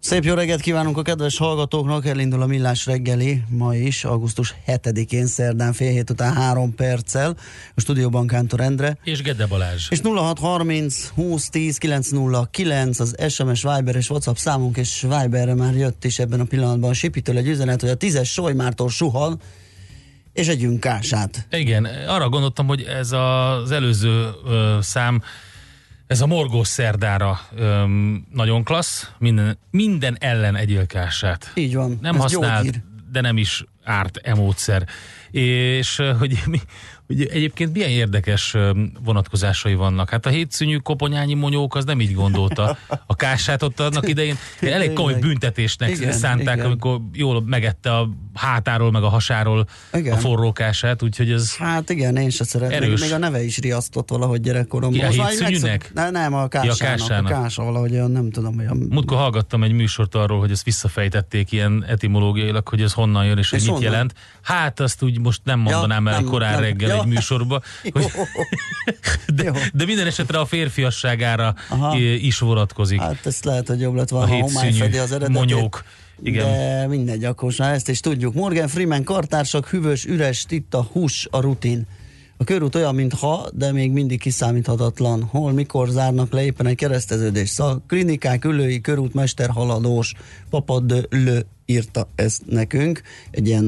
Szép jó reggelt kívánunk a kedves hallgatóknak, elindul a Millás reggeli, ma is, augusztus 7-én, szerdán fél hét után három perccel, a stúdióban Kántor Endre. És Gede Balázs. És 0630 20 10 909 az SMS, Viber és WhatsApp számunk, és Viberre már jött is ebben a pillanatban a Sipitől egy üzenet, hogy a tízes Solymártól suhan, és együnk kását. Igen, arra gondoltam, hogy ez az előző ö, szám ez a morgós szerdára öm, nagyon klassz, minden, minden ellen egyilkását. Így van. Nem használt, de nem is árt emódszer. És hogy, mi, hogy egyébként milyen érdekes vonatkozásai vannak. Hát a hétszűnyű koponyányi monyók az nem így gondolta. A kását ott annak idején elég komoly büntetésnek igen, szánták, igen. amikor jól megette a hátáról, meg a hasáról igen. a forrókását, úgyhogy ez Hát igen, én se szeretném. Erős. Még a neve is riasztott valahogy gyerekkoromban. Ja, hétszűnyűnek? Ne, nem, a kásának. Ja, kásának. A kása valahogy olyan, nem tudom. Olyan... Múltkor hallgattam egy műsort arról, hogy ezt visszafejtették ilyen etimológiailag, hogy ez honnan jön, és, és hogy mit honnan? jelent. Hát azt úgy most nem mondanám ja, el nem, korán nem, reggel ja. egy műsorba. Hogy, de, de minden esetre a férfiasságára Aha. is vonatkozik. Hát ezt lehet, hogy jobb lett volna, ha homály fedi az eredetét. Monyók. Igen. De mindegy, akkor már ezt is tudjuk. Morgan Freeman kartársak, hűvös, üres, titta, hús a rutin. A körút olyan, mint ha, de még mindig kiszámíthatatlan. Hol, mikor zárnak le éppen egy kereszteződés. Szóval klinikák, ülői, körútmester, haladós, papad, lő írta ezt nekünk. Egy ilyen,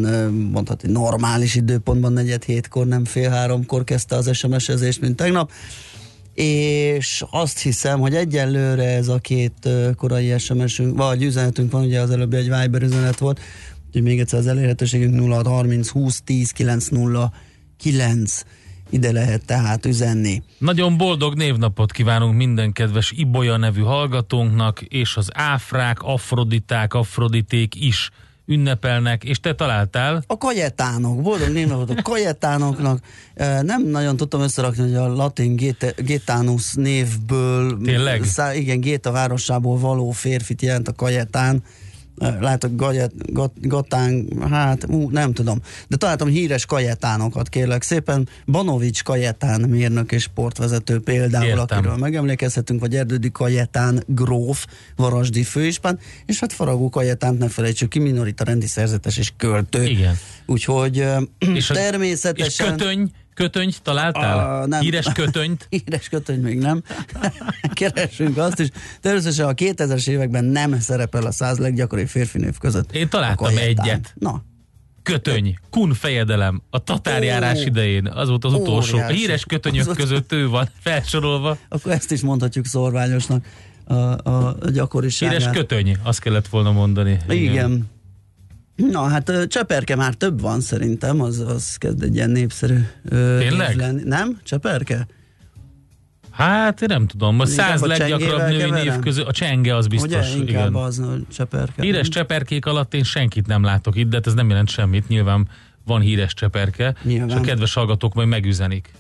mondhatni, normális időpontban, negyed hétkor, nem fél háromkor kezdte az SMS-ezést, mint tegnap. És azt hiszem, hogy egyelőre ez a két korai SMS-ünk, vagy üzenetünk van, ugye az előbbi egy Viber üzenet volt, úgyhogy még egyszer az elérhetőségünk 0630 20 10 909 ide lehet tehát üzenni. Nagyon boldog névnapot kívánunk minden kedves Ibolya nevű hallgatónknak, és az áfrák, afroditák, afroditék is ünnepelnek, és te találtál? A kajetánok, boldog névnapot a kajetánoknak. Nem nagyon tudtam összerakni, hogy a latin Gétánus névből, Tényleg? Szá, igen, Géta városából való férfit jelent a kajetán látok gajet, gatán, hát ú, nem tudom, de találtam híres kajetánokat kérlek szépen, Banovics kajetán mérnök és sportvezető például, Értem. akiről megemlékezhetünk, vagy Erdődi kajetán gróf, varasdi főispán, és hát Faragó kajetánt ne felejtsük ki, minorita rendi szerzetes és költő. Igen. Úgyhogy és természetesen... És kötöny, Kötönyt találtál? A, nem. Híres kötönyt? Híres kötöny még nem. Keresünk azt is. Természetesen a 2000-es években nem szerepel a száz leggyakoribb férfi név között. Én találtam egyet. Na. Kötöny, kun fejedelem, a tatárjárás oh, idején, az volt az utolsó. Óriási. A híres kötönyök az között ő van felsorolva. Akkor ezt is mondhatjuk szorványosnak a, a gyakoriságát. Híres kötöny, azt kellett volna mondani. Igen. Igen. Na hát Cseperke már több van szerintem, az, az kezd egy ilyen népszerű Tényleg? lenni. Nem? Cseperke? Hát én nem tudom, a száz leggyakrabb női név közül a csenge az biztos. Ugye, igen. az a cseperke. Híres cseperkék alatt én senkit nem látok itt, de hát ez nem jelent semmit, nyilván van híres cseperke, nyilván. és a kedves hallgatók majd megüzenik.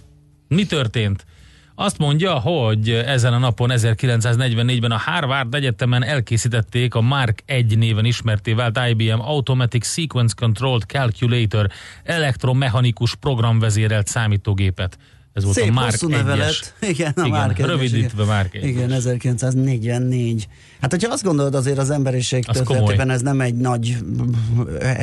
Mi történt? Azt mondja, hogy ezen a napon 1944-ben a Harvard Egyetemen elkészítették a Mark 1 néven ismerté vált IBM Automatic Sequence Controlled Calculator elektromechanikus programvezérelt számítógépet. Ez volt Szép a Mark hosszú 1-es. nevelet. Igen, a Igen, Mark 1-es, rövidítve. Mark 1-es. Igen, 1944. Hát, hogyha azt gondolod, azért az emberiség Az történetében komoly. ez nem egy nagy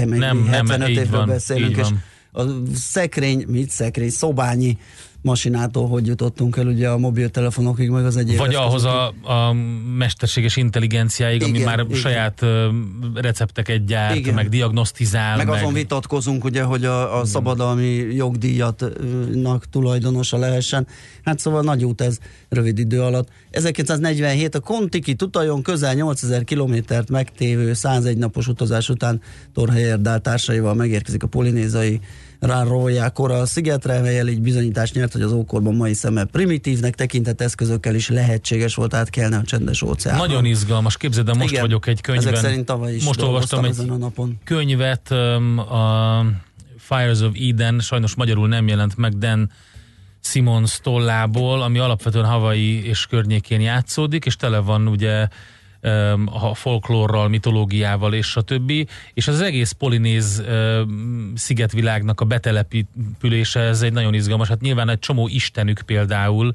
Nem, nem, 75 így évről van, beszélünk, és van. a szekrény, mit szekrény, szobányi masinától hogy jutottunk el ugye a mobiltelefonokig, meg az egyéb Vagy ahhoz a, a mesterséges intelligenciáig, ami Igen, már igen. saját recepteket gyárt, Igen. meg diagnosztizál. Meg azon vitatkozunk, ugye, hogy a, a szabadalmi jogdíjatnak tulajdonosa lehessen. Hát szóval nagy út ez rövid idő alatt. 1947 a Kontiki tutajon közel 8000 kilométert megtévő 101 napos utazás után Torhely Erdál társaival megérkezik a polinézai Rárójá Koral szigetre, melyel így bizonyítást nyert, hogy az ókorban mai szeme primitívnek tekintett eszközökkel is lehetséges volt átkelni a csendes óceánon. Nagyon izgalmas, képzeld, de most Igen. vagyok egy könyvben. Ezek szerint tavaly is most olvastam egy ezen a napon. könyvet, öm, a Fires of Eden, sajnos magyarul nem jelent meg, Dan Simons tollából, ami alapvetően Hawaii és környékén játszódik, és tele van ugye a folklórral, mitológiával és a többi, és az egész polinéz szigetvilágnak a betelepülése, ez egy nagyon izgalmas, hát nyilván egy csomó istenük például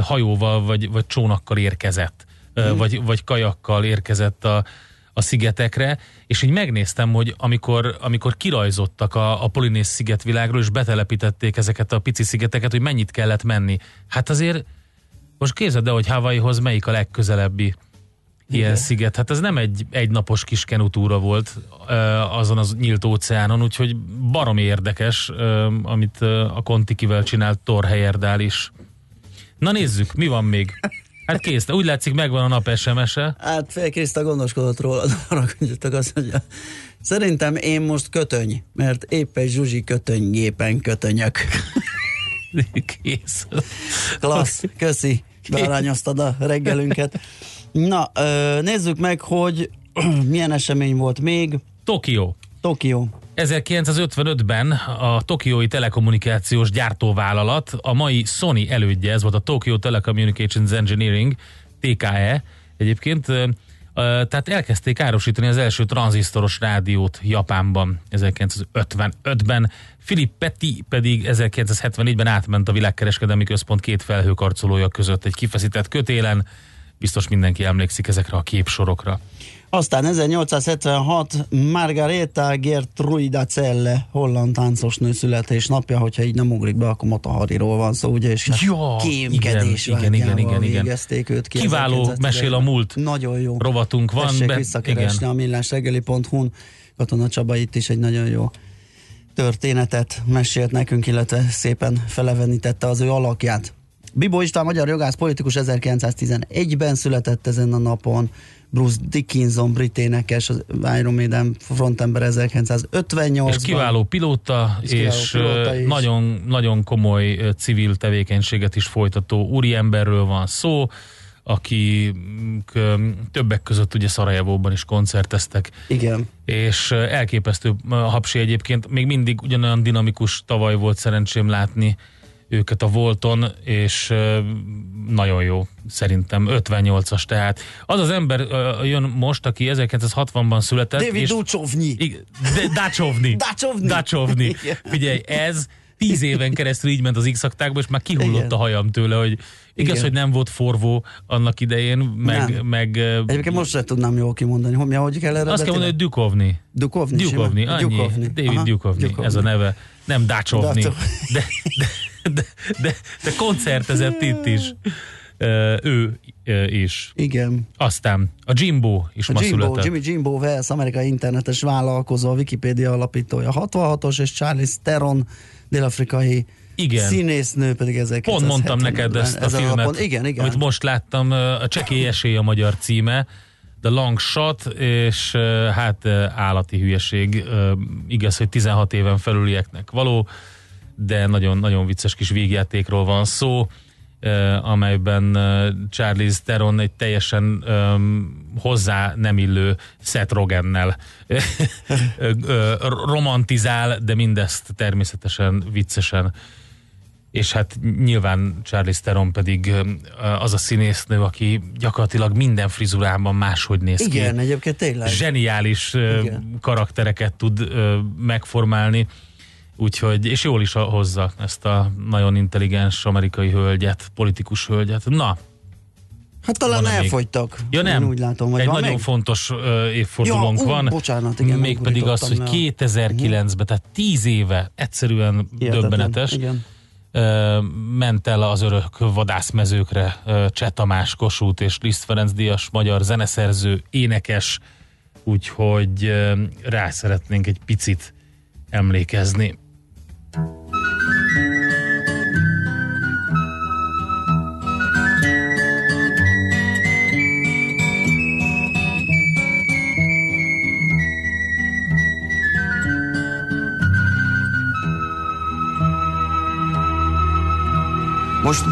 hajóval vagy, vagy csónakkal érkezett, mm. vagy, vagy kajakkal érkezett a, a szigetekre, és így megnéztem, hogy amikor, amikor kirajzottak a, a Polinész szigetvilágról, és betelepítették ezeket a pici szigeteket, hogy mennyit kellett menni. Hát azért most képzeld el, hogy Hawaiihoz melyik a legközelebbi ilyen sziget. Hát ez nem egy egynapos kis kenutúra volt azon az nyílt óceánon, úgyhogy barom érdekes, amit a Kontikivel csinált Thor Heyerdahl is. Na nézzük, mi van még? Hát kész, úgy látszik megvan a nap SMS-e. Hát fél Kriszta gondoskodott róla, haragudjatok azt mondja. Szerintem én most kötöny, mert épp egy zsuzsi kötönygépen kötönyök. Kész. Klassz, köszi, bearányoztad a reggelünket. Na, nézzük meg, hogy milyen esemény volt még. Tokió. Tokió. 1955-ben a Tokiói Telekommunikációs Gyártóvállalat, a mai Sony elődje, ez volt a Tokyo Telecommunications Engineering, TKE egyébként, tehát elkezdték árusítani az első tranzisztoros rádiót Japánban 1955-ben. Philip Petty pedig 1974-ben átment a világkereskedelmi központ két felhőkarcolója között egy kifeszített kötélen. Biztos mindenki emlékszik ezekre a képsorokra. Aztán 1876 Margareta Gertruida Celle, holland táncosnő születésnapja, hogyha így nem ugrik be, akkor Matahariról van szó, ugye, és hát Ja, kémkedés igen, igen, igen, igen, igen. őt ki. Kiváló 1911-ben. mesél a múlt Nagyon jó. rovatunk van. Tessék be- visszakeresni igen. a millásregeli.hu-n. Katona Csaba itt is egy nagyon jó történetet mesélt nekünk, illetve szépen felevenítette az ő alakját. Bibó István, magyar jogász, politikus 1911-ben született ezen a napon, Bruce Dickinson, brit énekes, az Iron Maiden frontember 1958-ban. És kiváló pilóta, És kiváló és pilóta is. nagyon, nagyon komoly civil tevékenységet is folytató úriemberről van szó, aki többek között ugye Szarajevóban is koncerteztek, Igen. és elképesztő a hapsi egyébként, még mindig ugyanolyan dinamikus tavaly volt szerencsém látni őket a Volton, és nagyon jó, szerintem 58-as, tehát az az ember jön most, aki 1960-ban született, David és Duchovny. Dacsovni. Dacsovni. Dacsovni. Figyelj, ez tíz éven keresztül így ment az x és már kihullott Igen. a hajam tőle, hogy igaz, Igen. hogy nem volt forvó annak idején, meg, Nem. meg Egyébként most sem tudnám jól kimondani, hogy, hogy kell erre azt kell mondani, hogy Dukovni. Dukovni, simán. annyi. Dukovny. David Dukovni, ez a neve. Nem Dacsovni. Dacsov- De, de, de, de, de koncertezett itt is. Ö, Ő is. Igen. Aztán a Jimbo is A ma Jimbo, született. Jimmy Jimbo Wells, amerikai internetes vállalkozó, a Wikipédia alapítója 66-os, és Charlie Theron, dél-afrikai Igen. színésznő pedig ezek. Pont mondtam neked ezt a filmet, Igen, igen. amit most láttam, a Csekély esély a magyar címe, The Long Shot, és hát állati hülyeség, igaz, hogy 16 éven felülieknek való, de nagyon-nagyon vicces kis végjátékról van szó, ö, amelyben ö, Charlize Theron egy teljesen hozzá nem illő Seth Rogennel ö, romantizál, de mindezt természetesen viccesen és hát nyilván Charlize Theron pedig az a színésznő, aki gyakorlatilag minden frizurában máshogy néz Igen, ki. egyébként tényleg. Zseniális Igen. karaktereket tud megformálni. Úgyhogy, és jól is hozza ezt a nagyon intelligens amerikai hölgyet, politikus hölgyet. Na, Hát talán még? elfogytak. Ja nem, Én úgy látom, hogy egy van nagyon még? fontos uh, évfordulónk Ja, ú, van. bocsánat, igen, Mégpedig az, hogy elgurítottam 2009-ben, tehát 10 éve egyszerűen Hihetetlen. döbbenetes. Igen. Ö, ment el az örök vadászmezőkre ö, Cseh Tamás, Kossuth és Liszt Ferenc Díjas magyar zeneszerző, énekes, úgyhogy ö, rá szeretnénk egy picit emlékezni. Most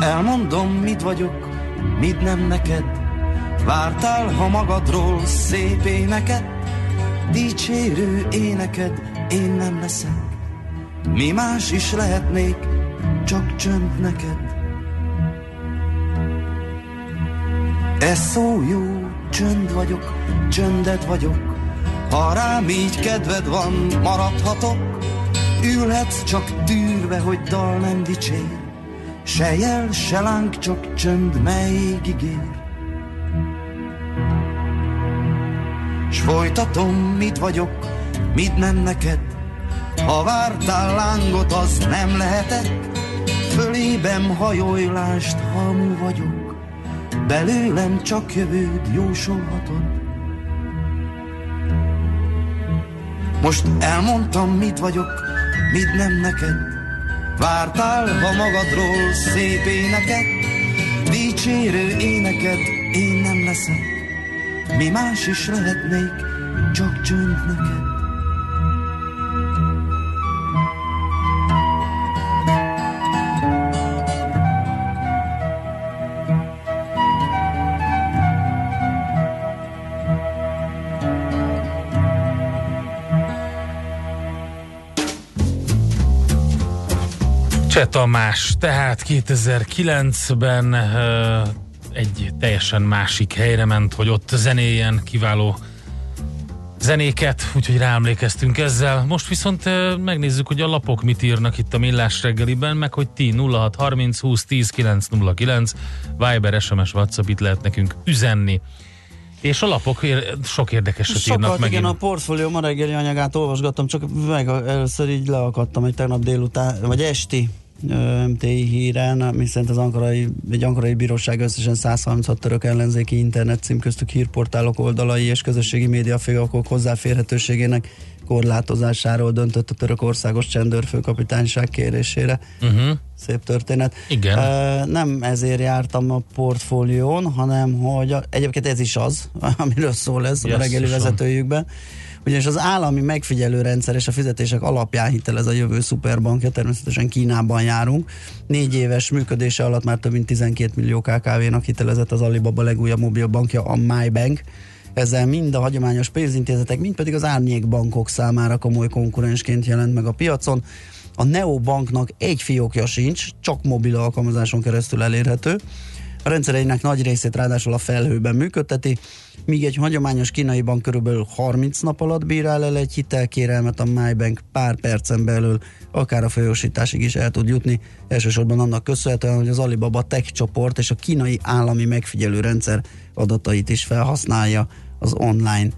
elmondom, mit vagyok, mit nem neked. Vártál, ha magadról szép éneket, dicsérő éneked, én nem leszek. Mi más is lehetnék, csak csönd neked. Ez szó jó, csönd vagyok, csöndet vagyok. Ha rám így kedved van, maradhatok. Ülhetsz csak tűrve, hogy dal nem dicsér. Se jel, se láng, csak csönd, melyig ígér. S folytatom, mit vagyok, mit nem neked. Ha vártál lángot, az nem lehetek. Fölébem hajólást, hamu vagyok. Belőlem csak jövőd jósolhatod. Most elmondtam, mit vagyok, mit nem neked. Vártál, ha magadról szép éneket, dicsérő éneked, én nem leszek. Mi más is lehetnék, csak csönd neked. Cseh Tamás, tehát 2009-ben ö, egy teljesen másik helyre ment, hogy ott zenéjen kiváló zenéket, úgyhogy ráemlékeztünk ezzel. Most viszont megnézzük, hogy a lapok mit írnak itt a Millás reggeliben, meg hogy ti 0630 20 10 909 Viber, SMS, WhatsApp itt lehet nekünk üzenni. És a lapok ér- sok érdekeset írnak Sokat, megint. igen, a portfólió ma reggeli anyagát olvasgattam, csak meg először így leakadtam egy tegnap délután, vagy esti ö, MTI híren, miszerint az ankarai, egy ankarai bíróság összesen 136 török ellenzéki internet cím köztük hírportálok oldalai és közösségi médiafigakok hozzáférhetőségének korlátozásáról döntött a török országos csendőrfőkapitányság kérésére. Uh-huh. Szép történet. Igen. Ö, nem ezért jártam a portfólión, hanem hogy a, egyébként ez is az, amiről szól ez a Jesszusom. reggeli vezetőjükben. Ugyanis az állami megfigyelő rendszer és a fizetések alapján hitelez a jövő szuperbankja, természetesen Kínában járunk. Négy éves működése alatt már több mint 12 millió KKV-nak hitelezett az Alibaba legújabb mobilbankja, a MyBank. Ezzel mind a hagyományos pénzintézetek, mind pedig az árnyékbankok számára komoly konkurensként jelent meg a piacon. A Neobanknak egy fiókja sincs, csak mobil alkalmazáson keresztül elérhető. A rendszereinek nagy részét ráadásul a felhőben működteti, míg egy hagyományos kínai bank körülbelül 30 nap alatt bírál el egy hitelkérelmet, a MyBank pár percen belül akár a folyósításig is el tud jutni. Elsősorban annak köszönhetően, hogy az Alibaba Tech csoport és a kínai állami megfigyelő rendszer adatait is felhasználja az online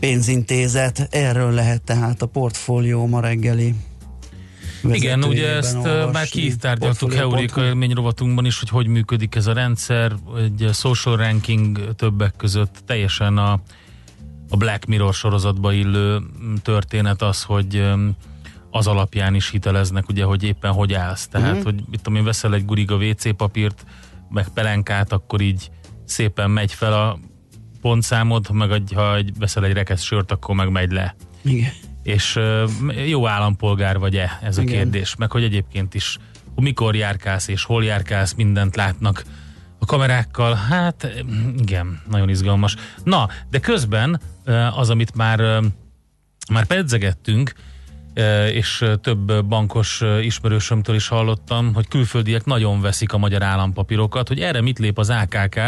pénzintézet. Erről lehet tehát a portfólió ma reggeli Igen, ugye ezt már olvasni. kitárgyaltuk Portfolio.hu. Heuréka élmény rovatunkban is, hogy hogy működik ez a rendszer. Egy social ranking többek között teljesen a, a Black Mirror sorozatba illő történet az, hogy az alapján is hiteleznek, ugye, hogy éppen hogy állsz. Tehát, uh-huh. hogy mit tudom én, veszel egy guriga WC papírt, meg pelenkát, akkor így szépen megy fel a pontszámod, meg ha egy, veszel egy rekesz sört, akkor meg megy le. Igen. És jó állampolgár vagy-e, ez a Igen. kérdés. Meg hogy egyébként is, mikor járkálsz és hol járkálsz, mindent látnak a kamerákkal. Hát igen, nagyon izgalmas. Na, de közben az, amit már, már pedzegettünk, és több bankos ismerősömtől is hallottam, hogy külföldiek nagyon veszik a magyar állampapírokat, hogy erre mit lép az AKK,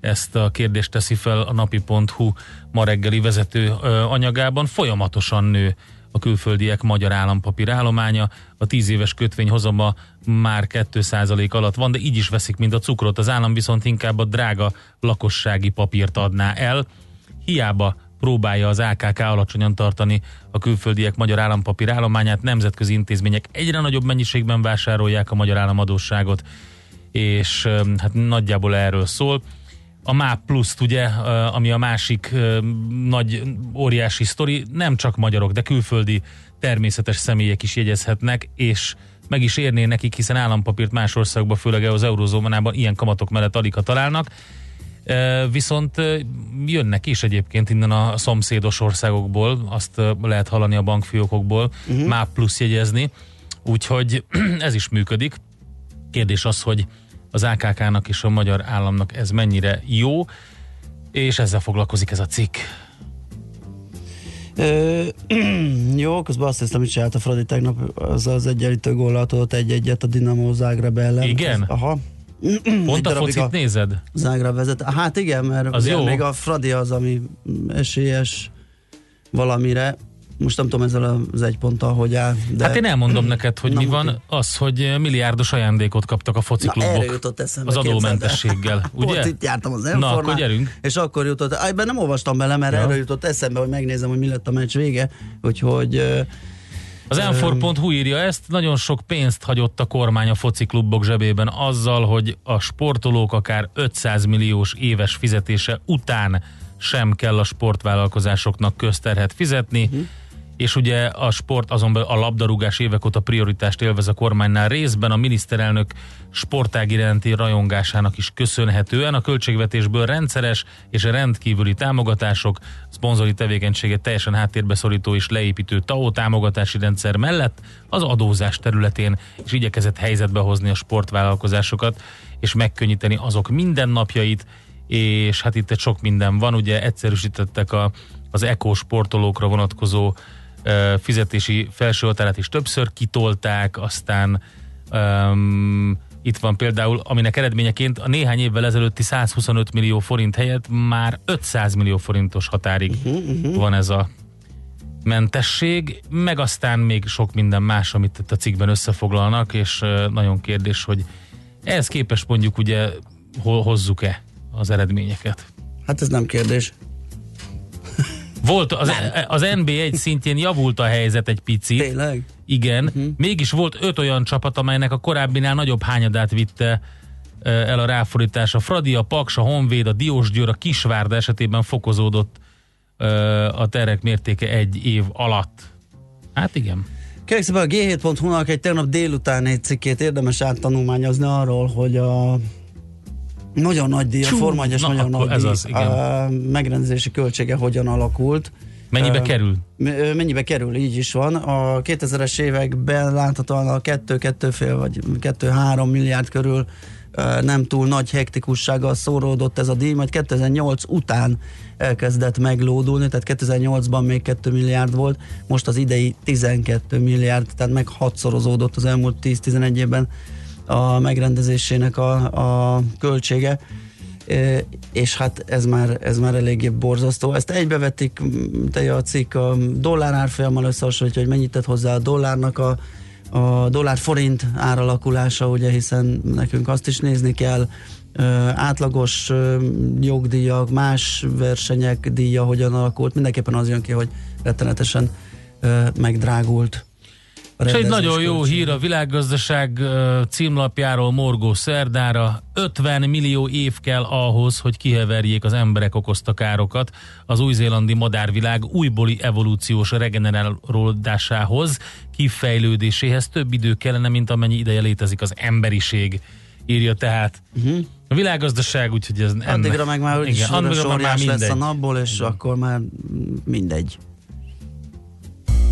ezt a kérdést teszi fel a napi.hu ma reggeli vezető anyagában. Folyamatosan nő a külföldiek magyar állampapír állománya. A 10 éves kötvény hozama már 2% alatt van, de így is veszik, mint a cukrot. Az állam viszont inkább a drága lakossági papírt adná el. Hiába próbálja az AKK alacsonyan tartani a külföldiek magyar állampapír állományát, nemzetközi intézmények egyre nagyobb mennyiségben vásárolják a magyar államadóságot, és hát nagyjából erről szól. A MÁP Plus, ugye, ami a másik nagy óriási sztori, nem csak magyarok, de külföldi természetes személyek is jegyezhetnek, és meg is érné nekik, hiszen állampapírt más országokban, főleg az eurozónában ilyen kamatok mellett alig találnak Viszont jönnek is egyébként innen a szomszédos országokból, azt lehet hallani a bankfiókokból, uh-huh. MÁP plusz jegyezni, úgyhogy ez is működik. Kérdés az, hogy az AKK-nak és a magyar államnak ez mennyire jó, és ezzel foglalkozik ez a cikk. Ö, jó, közben azt hiszem, hogy csinált a Fradi tegnap, az az egyenlítő gólat adott egy-egyet a Dinamo Zágreb ellen. Igen? Az, aha. Pont a focit a nézed? Zágra vezet. Hát igen, mert az jó. még a Fradi az, ami esélyes valamire. Most nem tudom ezzel az egy ponttal, hogy áll. De... Hát én elmondom neked, hogy Na, mi van. Az, hogy milliárdos ajándékot kaptak a fociklubok. Az adómentességgel, ugye? Pont itt jártam az Na, akkor gyerünk. És akkor jutott, ebben nem olvastam bele, mert ja. erről jutott eszembe, hogy megnézem, hogy mi lett a meccs vége. Úgyhogy az m írja ezt, nagyon sok pénzt hagyott a kormány a fociklubok zsebében azzal, hogy a sportolók akár 500 milliós éves fizetése után sem kell a sportvállalkozásoknak közterhet fizetni. Uh-huh és ugye a sport azonban a labdarúgás évek óta prioritást élvez a kormánynál. Részben a miniszterelnök sportág iránti rajongásának is köszönhetően. A költségvetésből rendszeres és rendkívüli támogatások, szponzori tevékenységet teljesen háttérbe szorító és leépítő TAO támogatási rendszer mellett az adózás területén is igyekezett helyzetbe hozni a sportvállalkozásokat és megkönnyíteni azok mindennapjait, és hát itt egy sok minden van, ugye egyszerűsítettek a, az eko sportolókra vonatkozó fizetési felsőhatárát is többször kitolták, aztán um, itt van például, aminek eredményeként a néhány évvel ezelőtti 125 millió forint helyett már 500 millió forintos határig uh-huh, uh-huh. van ez a mentesség, meg aztán még sok minden más, amit itt a cikkben összefoglalnak, és nagyon kérdés, hogy ehhez képest mondjuk ugye hozzuk-e az eredményeket? Hát ez nem kérdés. Volt az, az NB1 szintjén javult a helyzet egy picit. Tényleg? Igen. Uh-huh. Mégis volt öt olyan csapat, amelynek a korábbinál nagyobb hányadát vitte el a ráfordítás. A Fradi, a Paks, a Honvéd, a Diósgyőr, a Kisvárda esetében fokozódott a terek mértéke egy év alatt. Hát igen. Kérlek szépen a G7.hu-nak egy tegnap délután egy cikkét érdemes áttanulmányozni arról, hogy a nagyon nagy díj, a Forma 1 nagyon nagy ez díj, az, igen. A megrendezési költsége hogyan alakult. Mennyibe uh, kerül? Mennyibe kerül, így is van. A 2000-es években láthatóan a 2-2 fél vagy 2-3 milliárd körül nem túl nagy hektikussággal szóródott ez a díj, majd 2008 után elkezdett meglódulni, tehát 2008-ban még 2 milliárd volt, most az idei 12 milliárd, tehát meg hatszorozódott az elmúlt 10-11 évben a megrendezésének a, a költsége, és hát ez már, ez már eléggé borzasztó. Ezt egybevetik, te a cikk a dollár árfolyammal összehasonlítja, hogy mennyit tett hozzá a dollárnak a, a dollár forint áralakulása, ugye, hiszen nekünk azt is nézni kell, átlagos jogdíjak, más versenyek díja hogyan alakult, mindenképpen az jön ki, hogy rettenetesen megdrágult és egy nagyon jó hír a világgazdaság címlapjáról Morgó Szerdára. 50 millió év kell ahhoz, hogy kiheverjék az emberek okozta károkat az új-zélandi madárvilág újbóli evolúciós regenerálódásához, kifejlődéséhez több idő kellene, mint amennyi ideje létezik az emberiség, írja tehát. Uh-huh. A világgazdaság, úgyhogy ez... Addigra meg már úgyis lesz a napból, és igen. akkor már mindegy.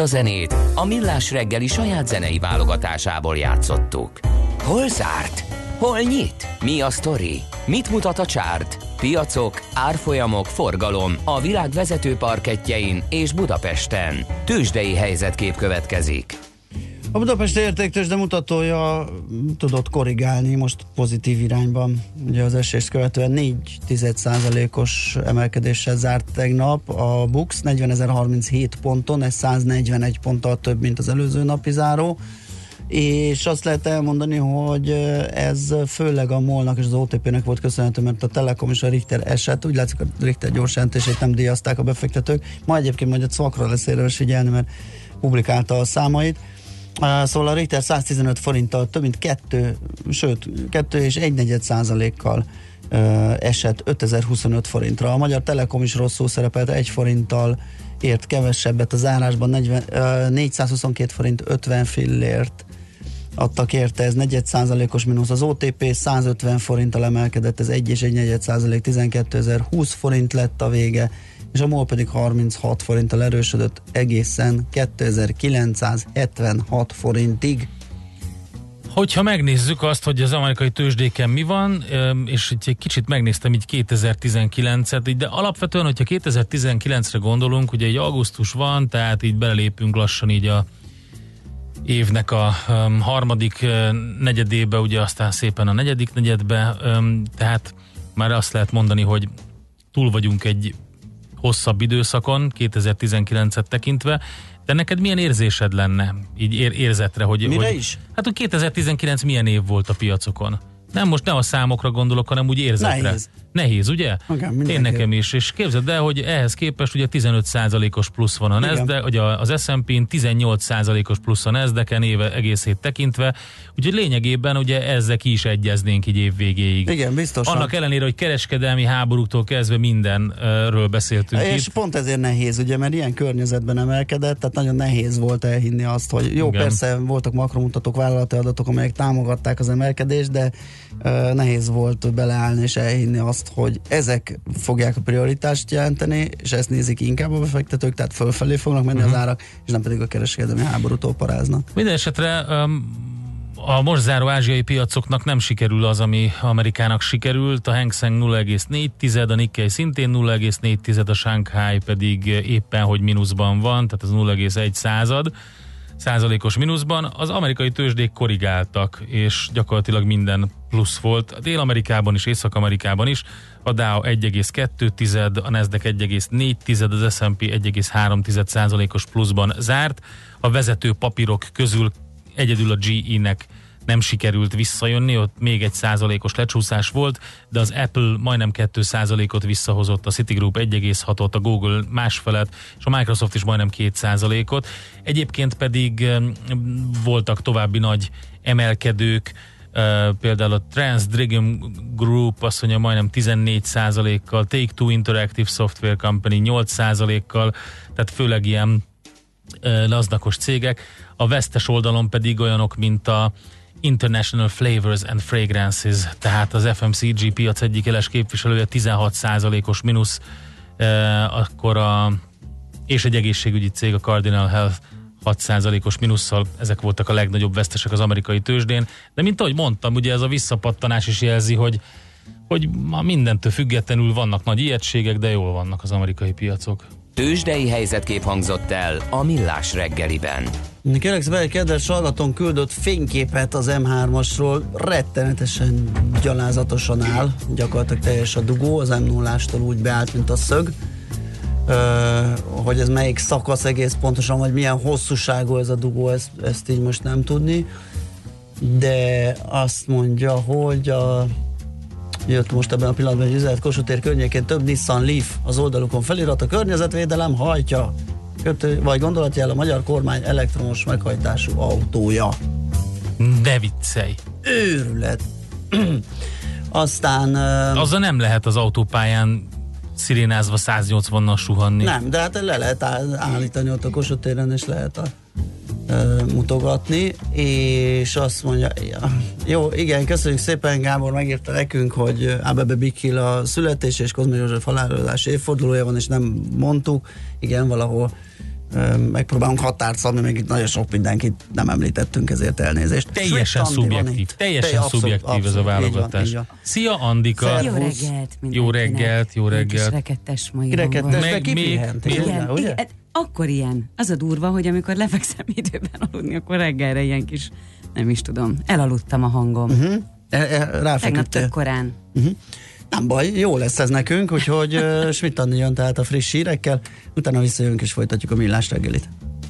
A zenét a Millás reggeli saját zenei válogatásából játszottuk. Hol zárt? Hol nyit? Mi a sztori? Mit mutat a csárt? Piacok, árfolyamok, forgalom a világ vezető parketjein és Budapesten. Tősdei helyzetkép következik. A Budapest értéktős de mutatója tudott korrigálni most pozitív irányban. Ugye az esést követően 4 os emelkedéssel zárt tegnap. A Bux 40.037 ponton, ez 141 ponttal több, mint az előző napi záró. És azt lehet elmondani, hogy ez főleg a MOL-nak és az OTP-nek volt köszönhető, mert a Telekom és a Richter eset, úgy látszik a Richter gyors jelentését nem díjazták a befektetők. Ma egyébként majd a szakra lesz érdemes figyelni, mert publikálta a számait. Szóval a Richter 115 forinttal több mint 2, sőt 2 és 1 negyed százalékkal esett 5025 forintra. A Magyar Telekom is rosszul szerepelt, 1 forinttal ért kevesebbet az árásban, 40, uh, 422 forint 50 fillért adtak érte, ez negyed százalékos mínusz. Az OTP 150 forinttal emelkedett, ez 1 és 1 negyed százalék, 12.020 forint lett a vége, és a MOL pedig 36 forinttal erősödött egészen 2976 forintig. Hogyha megnézzük azt, hogy az amerikai tőzsdéken mi van, és egy kicsit megnéztem így 2019-et, így, de alapvetően, hogyha 2019-re gondolunk, ugye egy augusztus van, tehát így belépünk lassan így a évnek a harmadik negyedébe, ugye aztán szépen a negyedik negyedbe, tehát már azt lehet mondani, hogy túl vagyunk egy hosszabb időszakon, 2019-et tekintve, de neked milyen érzésed lenne, így ér- érzetre, hogy... Mire hogy, is? Hát, hogy 2019 milyen év volt a piacokon? Nem, most nem a számokra gondolok, hanem úgy érzetre. Nehéz. Nehéz, ugye? Igen, Én nekem is. És képzeld el, hogy ehhez képest ugye 15%-os plusz van a. Nasdaq, ugye az S&P-n 18%-os plusz a Nasdaq-en éve egészét tekintve, úgyhogy lényegében ugye ezzel ki is egyeznénk így év végéig. Igen, biztosan. Annak ellenére, hogy kereskedelmi háborúktól kezdve mindenről beszéltünk És itt. pont ezért nehéz, ugye, mert ilyen környezetben emelkedett, tehát nagyon nehéz volt elhinni azt, hogy jó, Igen. persze voltak makromutatók, vállalati adatok, amelyek támogatták az emelkedést, de uh, nehéz volt beleállni és elhinni azt, hogy ezek fogják a prioritást jelenteni, és ezt nézik inkább a befektetők, tehát fölfelé fognak menni Mhm. uh-huh. az árak, és nem pedig a kereskedelmi háborútól paráznak. Minden esetre um, a most záró ázsiai piacoknak nem sikerül az, ami Amerikának sikerült. A Hang Seng 0,4, a Nikkei szintén 0,4, a Shanghai pedig éppen, hogy mínuszban van, tehát az 0,1 század százalékos mínuszban. Az amerikai tőzsdék korrigáltak, és gyakorlatilag minden plusz volt. A Dél-Amerikában is, Észak-Amerikában is. A Dow 1,2, a Nasdaq 1,4, az S&P 1,3 százalékos pluszban zárt. A vezető papírok közül egyedül a GE-nek nem sikerült visszajönni, ott még egy százalékos lecsúszás volt, de az Apple majdnem 2 százalékot visszahozott, a Citigroup 1,6-ot, a Google másfelet, és a Microsoft is majdnem 2 százalékot. Egyébként pedig voltak további nagy emelkedők, Uh, például a Trans Dragon Group azt mondja majdnem 14 százalékkal, Take-Two Interactive Software Company 8 százalékkal, tehát főleg ilyen uh, lazdakos cégek. A vesztes oldalon pedig olyanok, mint a International Flavors and Fragrances, tehát az FMCG piac egyik éles képviselője 16%-os mínusz, uh, akkor a, és egy egészségügyi cég, a Cardinal Health 6%-os mínusszal, ezek voltak a legnagyobb vesztesek az amerikai tőzsdén, de mint ahogy mondtam, ugye ez a visszapattanás is jelzi, hogy hogy ma mindentől függetlenül vannak nagy ijegységek, de jól vannak az amerikai piacok. Tőzsdei helyzetkép hangzott el a Millás reggeliben. Kérlek szépen, egy kedves hallgatón küldött fényképet az M3-asról, rettenetesen gyalázatosan áll, gyakorlatilag teljes a dugó, az m 0 úgy beállt, mint a szög. Ö, hogy ez melyik szakasz egész pontosan, vagy milyen hosszúságú ez a dugó, ezt, ezt így most nem tudni. De azt mondja, hogy a jött most ebben a pillanatban egy üzenet Kossuth tér környékén több Nissan Leaf az oldalukon felirat a környezetvédelem hajtja kötő, vagy gondolatjel a magyar kormány elektromos meghajtású autója. De viccelj! Őrület! Aztán... Azzal nem lehet az autópályán szirénázva 180-nal suhanni. Nem, de hát le lehet áll- állítani ott a Kossuth téren, és lehet a, mutogatni, és azt mondja, ja, jó, igen, köszönjük szépen, Gábor megírta nekünk, hogy Ábebe Bikil a születés és Kozma József halálozási évfordulója van, és nem mondtuk, igen, valahol megpróbálunk határt szabni, még itt nagyon sok mindenkit nem említettünk, ezért elnézést. Teljesen van szubjektív. Teljesen Te- abszolút, szubjektív ez a abszolút, így van, válogatás. így van. Szia Andika! Szervusz. Jó reggelt mindenkinek. Jó reggelt, jó reggelt. rekettes mai Rekettes, Meg kipihent, még- Igen, ugye? Akkor ilyen. Az a durva, hogy amikor lefekszem időben aludni, akkor reggelre ilyen kis, nem is tudom, elaludtam a hangom. Uh-huh. Tegnap tök korán. Nem baj, jó lesz ez nekünk, úgyhogy Schmidt Andi jön tehát a friss hírekkel, utána visszajönk és folytatjuk a millás reggelit.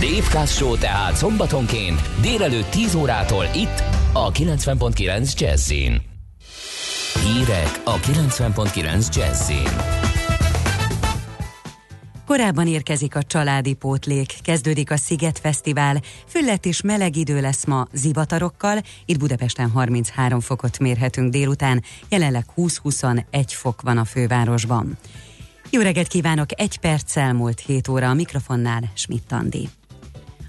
Dave Show tehát szombatonként délelőtt 10 órától itt a 90.9 Jazzin. Hírek a 90.9 Jazzin. Korábban érkezik a családi pótlék, kezdődik a Sziget Fesztivál, füllet és meleg idő lesz ma zivatarokkal, itt Budapesten 33 fokot mérhetünk délután, jelenleg 20-21 fok van a fővárosban. Jó reggelt kívánok, egy perccel múlt 7 óra a mikrofonnál Schmidt Andi.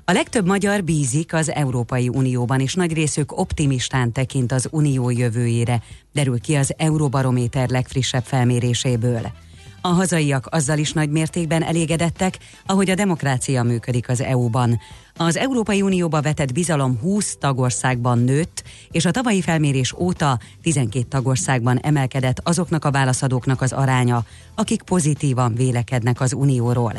A legtöbb magyar bízik az Európai Unióban, és nagy részük optimistán tekint az unió jövőjére, derül ki az Euróbarométer legfrissebb felméréséből. A hazaiak azzal is nagy mértékben elégedettek, ahogy a demokrácia működik az EU-ban. Az Európai Unióba vetett bizalom 20 tagországban nőtt, és a tavalyi felmérés óta 12 tagországban emelkedett azoknak a válaszadóknak az aránya, akik pozitívan vélekednek az Unióról.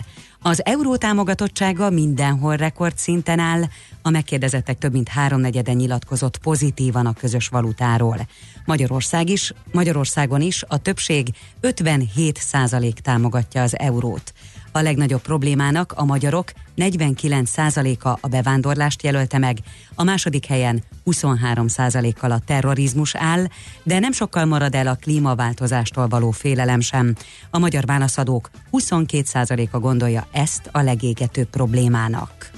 Az euró támogatottsága mindenhol rekordszinten áll, a megkérdezettek több mint háromnegyede nyilatkozott pozitívan a közös valutáról. Magyarország is, Magyarországon is a többség 57 százalék támogatja az eurót. A legnagyobb problémának a magyarok 49%-a a bevándorlást jelölte meg, a második helyen 23%-kal a terrorizmus áll, de nem sokkal marad el a klímaváltozástól való félelem sem. A magyar válaszadók 22%-a gondolja ezt a legégetőbb problémának.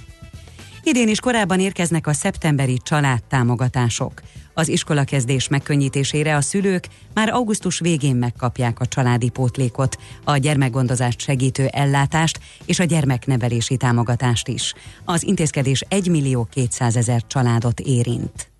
Idén is korábban érkeznek a szeptemberi családtámogatások. Az iskolakezdés megkönnyítésére a szülők már augusztus végén megkapják a családi pótlékot, a gyermekgondozást segítő ellátást és a gyermeknevelési támogatást is. Az intézkedés 1 millió 200 ezer családot érint.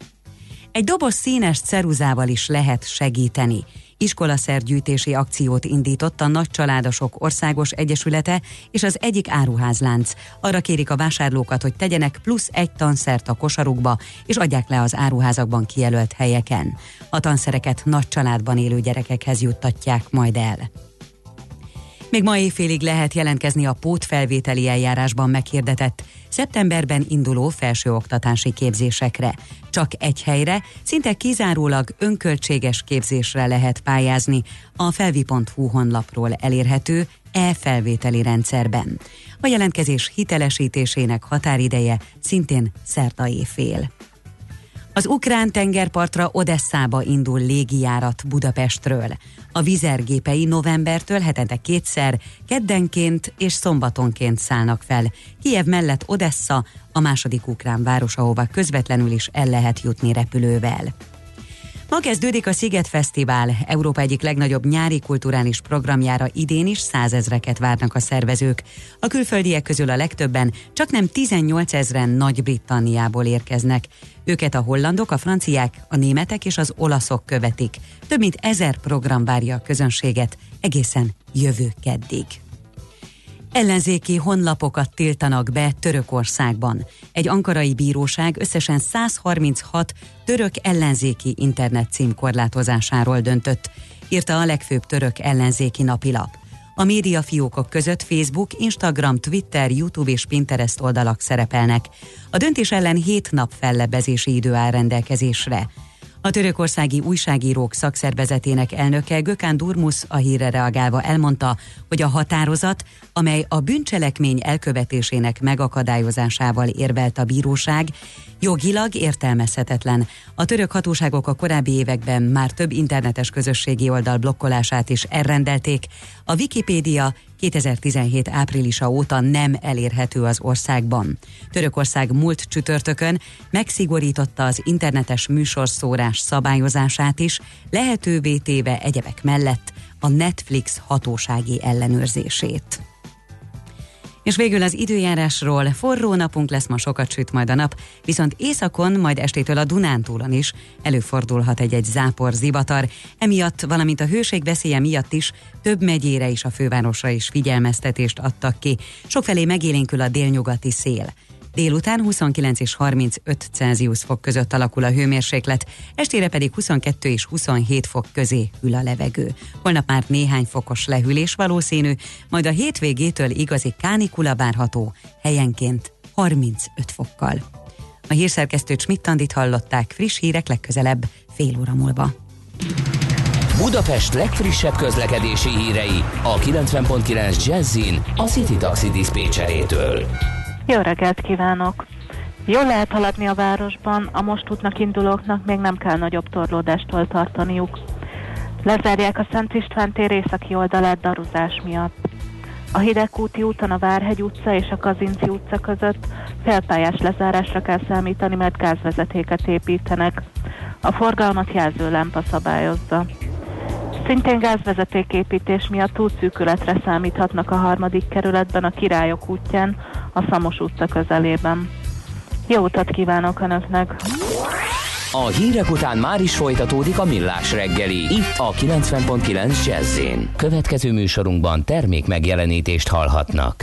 Egy doboz színes ceruzával is lehet segíteni. Iskolaszergyűjtési akciót indított a Nagy Családosok Országos Egyesülete és az egyik áruházlánc. Arra kérik a vásárlókat, hogy tegyenek plusz egy tanszert a kosarukba, és adják le az áruházakban kijelölt helyeken. A tanszereket nagy családban élő gyerekekhez juttatják majd el. Még ma éjfélig lehet jelentkezni a pótfelvételi eljárásban meghirdetett szeptemberben induló felsőoktatási képzésekre. Csak egy helyre, szinte kizárólag önköltséges képzésre lehet pályázni a felvi.hu honlapról elérhető e-felvételi rendszerben. A jelentkezés hitelesítésének határideje szintén szerda éjfél. Az ukrán tengerpartra Odesszába indul légijárat Budapestről. A vizergépei novembertől hetente kétszer, keddenként és szombatonként szállnak fel. Kijev mellett Odessa, a második ukrán város, ahová közvetlenül is el lehet jutni repülővel. Ma kezdődik a Sziget Fesztivál, Európa egyik legnagyobb nyári kulturális programjára idén is százezreket várnak a szervezők. A külföldiek közül a legtöbben csak nem 18 ezren Nagy-Britanniából érkeznek. Őket a hollandok, a franciák, a németek és az olaszok követik. Több mint ezer program várja a közönséget egészen jövő keddig. Ellenzéki honlapokat tiltanak be Törökországban. Egy ankarai bíróság összesen 136 török ellenzéki internetcím korlátozásáról döntött, írta a legfőbb török ellenzéki napilap. A médiafiókok között Facebook, Instagram, Twitter, YouTube és Pinterest oldalak szerepelnek. A döntés ellen hét nap fellebbezési idő áll rendelkezésre. A törökországi újságírók szakszervezetének elnöke Gökán Durmus a hírre reagálva elmondta, hogy a határozat, amely a bűncselekmény elkövetésének megakadályozásával érvelt a bíróság, jogilag értelmezhetetlen. A török hatóságok a korábbi években már több internetes közösségi oldal blokkolását is elrendelték. A Wikipédia 2017 áprilisa óta nem elérhető az országban. Törökország múlt csütörtökön megszigorította az internetes műsorszórás szabályozását is, lehetővé téve egyebek mellett a Netflix hatósági ellenőrzését. És végül az időjárásról forró napunk lesz, ma sokat süt majd a nap, viszont északon, majd estétől a Dunántúlon is előfordulhat egy-egy zápor zivatar, emiatt, valamint a hőség veszélye miatt is több megyére is a fővárosra is figyelmeztetést adtak ki. Sokfelé megélénkül a délnyugati szél. Délután 29 és 35 Celsius fok között alakul a hőmérséklet, estére pedig 22 és 27 fok közé hűl a levegő. Holnap már néhány fokos lehűlés valószínű, majd a hétvégétől igazi kánikula várható, helyenként 35 fokkal. A hírszerkesztő Csmittandit hallották, friss hírek legközelebb, fél óra múlva. Budapest legfrissebb közlekedési hírei a 90.9 Jazzin a City Taxi Dispécsejétől. Jó reggelt kívánok! Jól lehet haladni a városban, a most útnak indulóknak még nem kell nagyobb torlódástól tartaniuk. Lezárják a Szent István tér északi oldalát daruzás miatt. A Hidegkúti úton a Várhegy utca és a Kazinci utca között félpályás lezárásra kell számítani, mert gázvezetéket építenek. A forgalmat jelző lámpa szabályozza. Szintén gázvezetéképítés miatt útszűkületre számíthatnak a harmadik kerületben a Királyok útján, a Szamos utca közelében. Jó utat kívánok Önöknek! A hírek után már is folytatódik a millás reggeli, itt a 90.9 jazz Következő műsorunkban termék megjelenítést hallhatnak.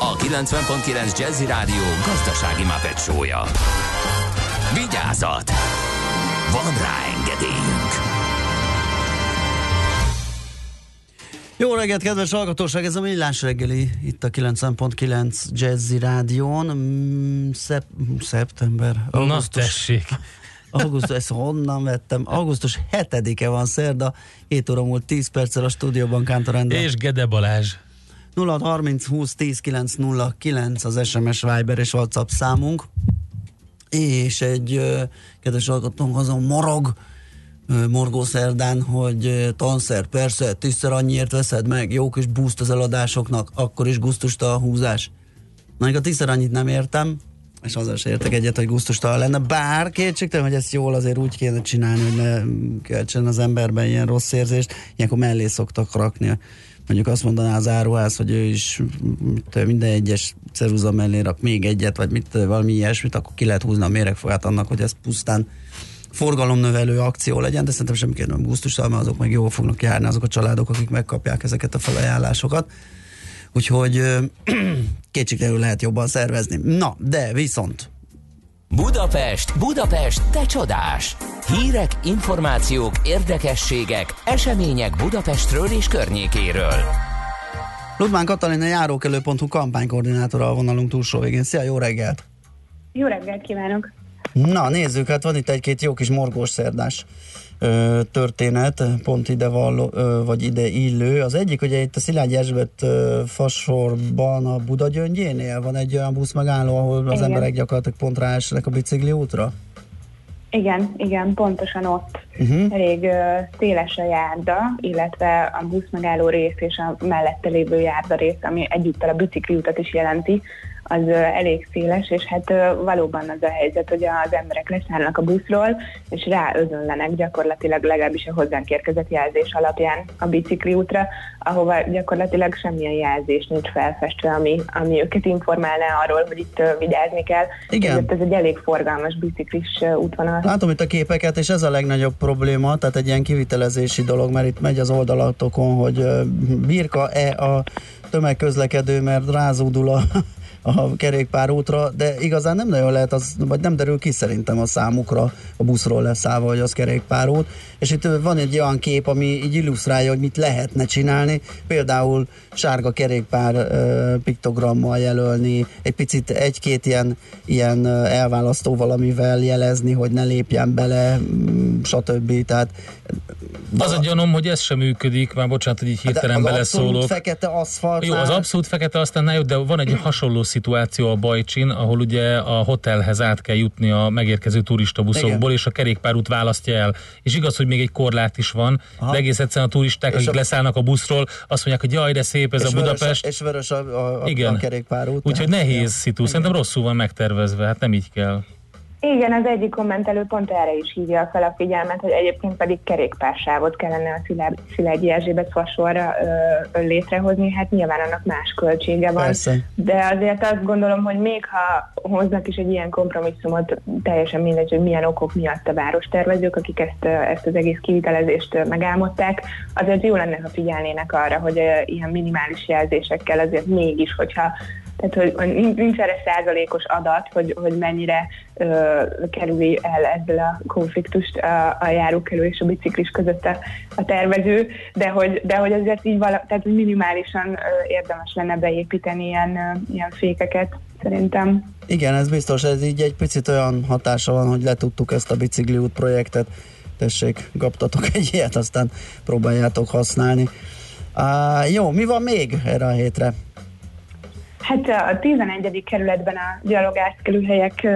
a 90.9 Jazzy Rádió gazdasági mapetsója. Vigyázat! Van rá engedélyünk! Jó reggelt, kedves hallgatóság! Ez a Millás reggeli, itt a 90.9 Jazzy Rádión. Mm, Szep- szeptember, Na augusztus, tessék. augusztus, ezt honnan vettem? Augusztus 7-e van szerda, 7 óra múlt 10 perccel a stúdióban Kántor Endre. És Gede Balázs. 0 30 20 10 909 az SMS Viber és WhatsApp számunk. És egy ö, kedves hallgatónk azon morog ö, morgószerdán, hogy tanszer, persze, tízszer annyiért veszed meg, jó kis boost az eladásoknak, akkor is gusztusta a húzás. Mondjuk a tízszer annyit nem értem, és azzal se értek egyet, hogy gusztustalan lenne, bár kétségtelen, hogy ezt jól azért úgy kéne csinálni, hogy ne keltsen az emberben ilyen rossz érzést, ilyenkor mellé szoktak rakni mondjuk azt mondaná az áruház, hogy ő is tudom, minden egyes ceruza mellé rak még egyet, vagy mit, valami ilyesmit, akkor ki lehet húzni a méregfogát annak, hogy ez pusztán forgalomnövelő akció legyen, de szerintem semmiképpen nem gusztustalan, mert azok meg jól fognak járni azok a családok, akik megkapják ezeket a felajánlásokat. Úgyhogy kétségtelenül lehet jobban szervezni. Na, de viszont Budapest, Budapest, te csodás! Hírek, információk, érdekességek, események Budapestről és környékéről. Ludmán Katalina járókelő.hu kampánykoordinátora a vonalunk túlsó végén. Szia, jó reggelt! Jó reggelt kívánok! Na, nézzük, hát van itt egy-két jó kis morgós szerdás ö, történet, pont ide valló, ö, vagy ide illő. Az egyik, ugye itt a Szilágy Erzsébet ö, fasorban a Buda gyöngyénél van egy olyan busz megálló, ahol az Igen. emberek gyakorlatilag pont ráesnek a bicikli útra. Igen, igen, pontosan ott. Uh-huh. Elég ö, széles a járda, illetve a buszmegálló rész és a mellette lévő járda rész, ami egyúttal a bicikli utat is jelenti, az elég széles, és hát valóban az a helyzet, hogy az emberek leszállnak a buszról, és ráözönlenek gyakorlatilag legalábbis a hozzánk érkezett jelzés alapján a bicikli útra, ahova gyakorlatilag semmilyen jelzés nincs felfestve, ami, ami őket informálná arról, hogy itt vigyázni kell. Igen. Ezért ez egy elég forgalmas biciklis útvonal. Látom itt a képeket, és ez a legnagyobb probléma, tehát egy ilyen kivitelezési dolog, mert itt megy az oldalatokon, hogy birka-e a tömegközlekedő, mert rázódul a, a kerékpárútra, de igazán nem nagyon lehet, az, vagy nem derül ki szerintem a számukra a buszról leszállva, hogy az kerékpárút. És itt van egy olyan kép, ami így illusztrálja, hogy mit lehetne csinálni, például sárga kerékpár piktogrammal jelölni, egy picit egy-két ilyen, ilyen elválasztó valamivel jelezni, hogy ne lépjen bele, mm, stb. Tehát Az a gyanom, hogy ez sem működik, már bocsánat, hogy így hirtelen Hát abszolút beleszólok. fekete aszfalt. Jó, az abszolút fekete aztán jó, de van egy hasonló szituáció a Bajcsin, ahol ugye a hotelhez át kell jutni a megérkező turistabuszokból, Igen. és a kerékpárút választja el. És igaz, hogy még egy korlát is van, Aha. de egész egyszerűen a turisták, És akik a- leszállnak a buszról, azt mondják, hogy jaj, de szép ez és a Budapest. Vörös, és vörös a, a, a, Igen. a kerékpárút. Úgyhogy nehéz szitu. Szerintem rosszul van megtervezve, hát nem így kell. Igen, az egyik kommentelő pont erre is hívja fel a figyelmet, hogy egyébként pedig kerékpársávot kellene a Szilágyi Erzsébet fasorra ö, létrehozni, hát nyilván annak más költsége van. Persze. De azért azt gondolom, hogy még ha hoznak is egy ilyen kompromisszumot, teljesen mindegy, hogy milyen okok miatt a várostervezők, akik ezt, ezt az egész kivitelezést megálmodták, azért jó lenne, ha figyelnének arra, hogy ilyen minimális jelzésekkel azért mégis, hogyha tehát, hogy hogy nincs erre százalékos adat, hogy, hogy mennyire ö, kerüli el ezzel a konfliktust a, a járókelő és a biciklis között a, a tervező, de hogy, de hogy azért így vala, tehát minimálisan ö, érdemes lenne beépíteni ilyen, ö, ilyen fékeket, szerintem. Igen, ez biztos, ez így egy picit olyan hatása van, hogy letudtuk ezt a bicikliút projektet. Tessék, kaptatok egy ilyet, aztán próbáljátok használni. Uh, jó, mi van még erre a hétre? Hát a 11. kerületben a gyalogátkelőhelyek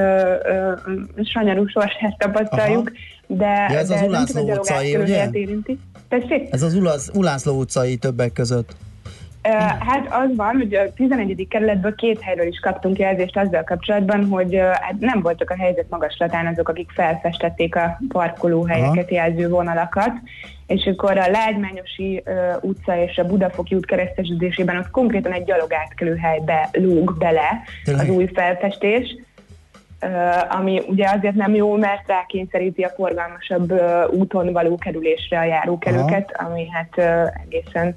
sanyarú sorsát tapasztaljuk, de, Ja, ez de az Ulászló utcai, ugye? érinti. Tessék? Ez az Ulász, Ulászló utcai többek között. Hát az van, hogy a 11. kerületből két helyről is kaptunk jelzést azzal kapcsolatban, hogy hát nem voltak a helyzet magaslatán azok, akik felfestették a parkolóhelyeket jelző vonalakat, és akkor a Lágymányosi ö, utca és a Budafoki út kereszteződésében ott konkrétan egy gyalogátkelő helybe lóg bele Tényleg? az új felfestés, ö, ami ugye azért nem jó, mert rákényszeríti a forgalmasabb ö, úton való kerülésre a járókelőket, ami hát ö, egészen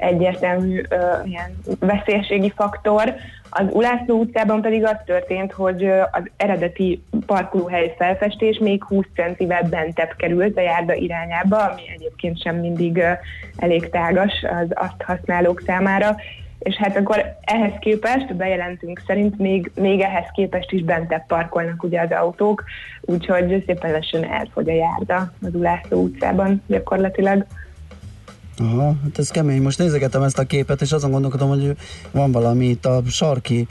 egyértelmű ilyen veszélyességi faktor. Az Ulászló utcában pedig az történt, hogy az eredeti parkolóhely felfestés még 20 centivel bentebb került a járda irányába, ami egyébként sem mindig elég tágas az azt használók számára, és hát akkor ehhez képest, bejelentünk szerint még, még ehhez képest is bentebb parkolnak ugye az autók, úgyhogy szépen lassan elfogy a járda az Ulászló utcában gyakorlatilag. Aha, hát ez kemény. Most nézegetem ezt a képet, és azon gondolkodom, hogy van valami itt a sarki,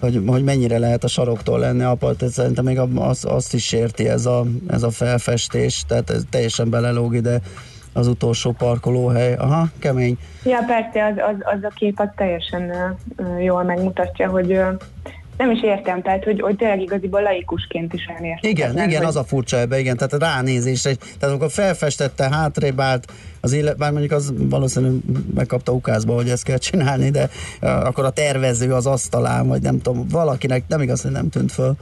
hogy, hogy mennyire lehet a saroktól lenni apa, tehát szerintem még az, azt is érti ez a, ez a felfestés, tehát ez teljesen belelóg ide az utolsó parkolóhely. Aha, kemény. Ja, persze, az, az, az a kép az teljesen ö, jól megmutatja, hogy nem is értem, tehát hogy, hogy tényleg igaziból laikusként is olyan értem. Igen, igen, az a furcsa ebbe, igen, tehát a ránézés, egy- tehát amikor felfestette, hátrébb állt az élet, bár mondjuk az valószínűleg megkapta ukázba, hogy ezt kell csinálni, de uh, akkor a tervező az asztalán, vagy nem tudom, valakinek nem igaz, hogy nem tűnt föl.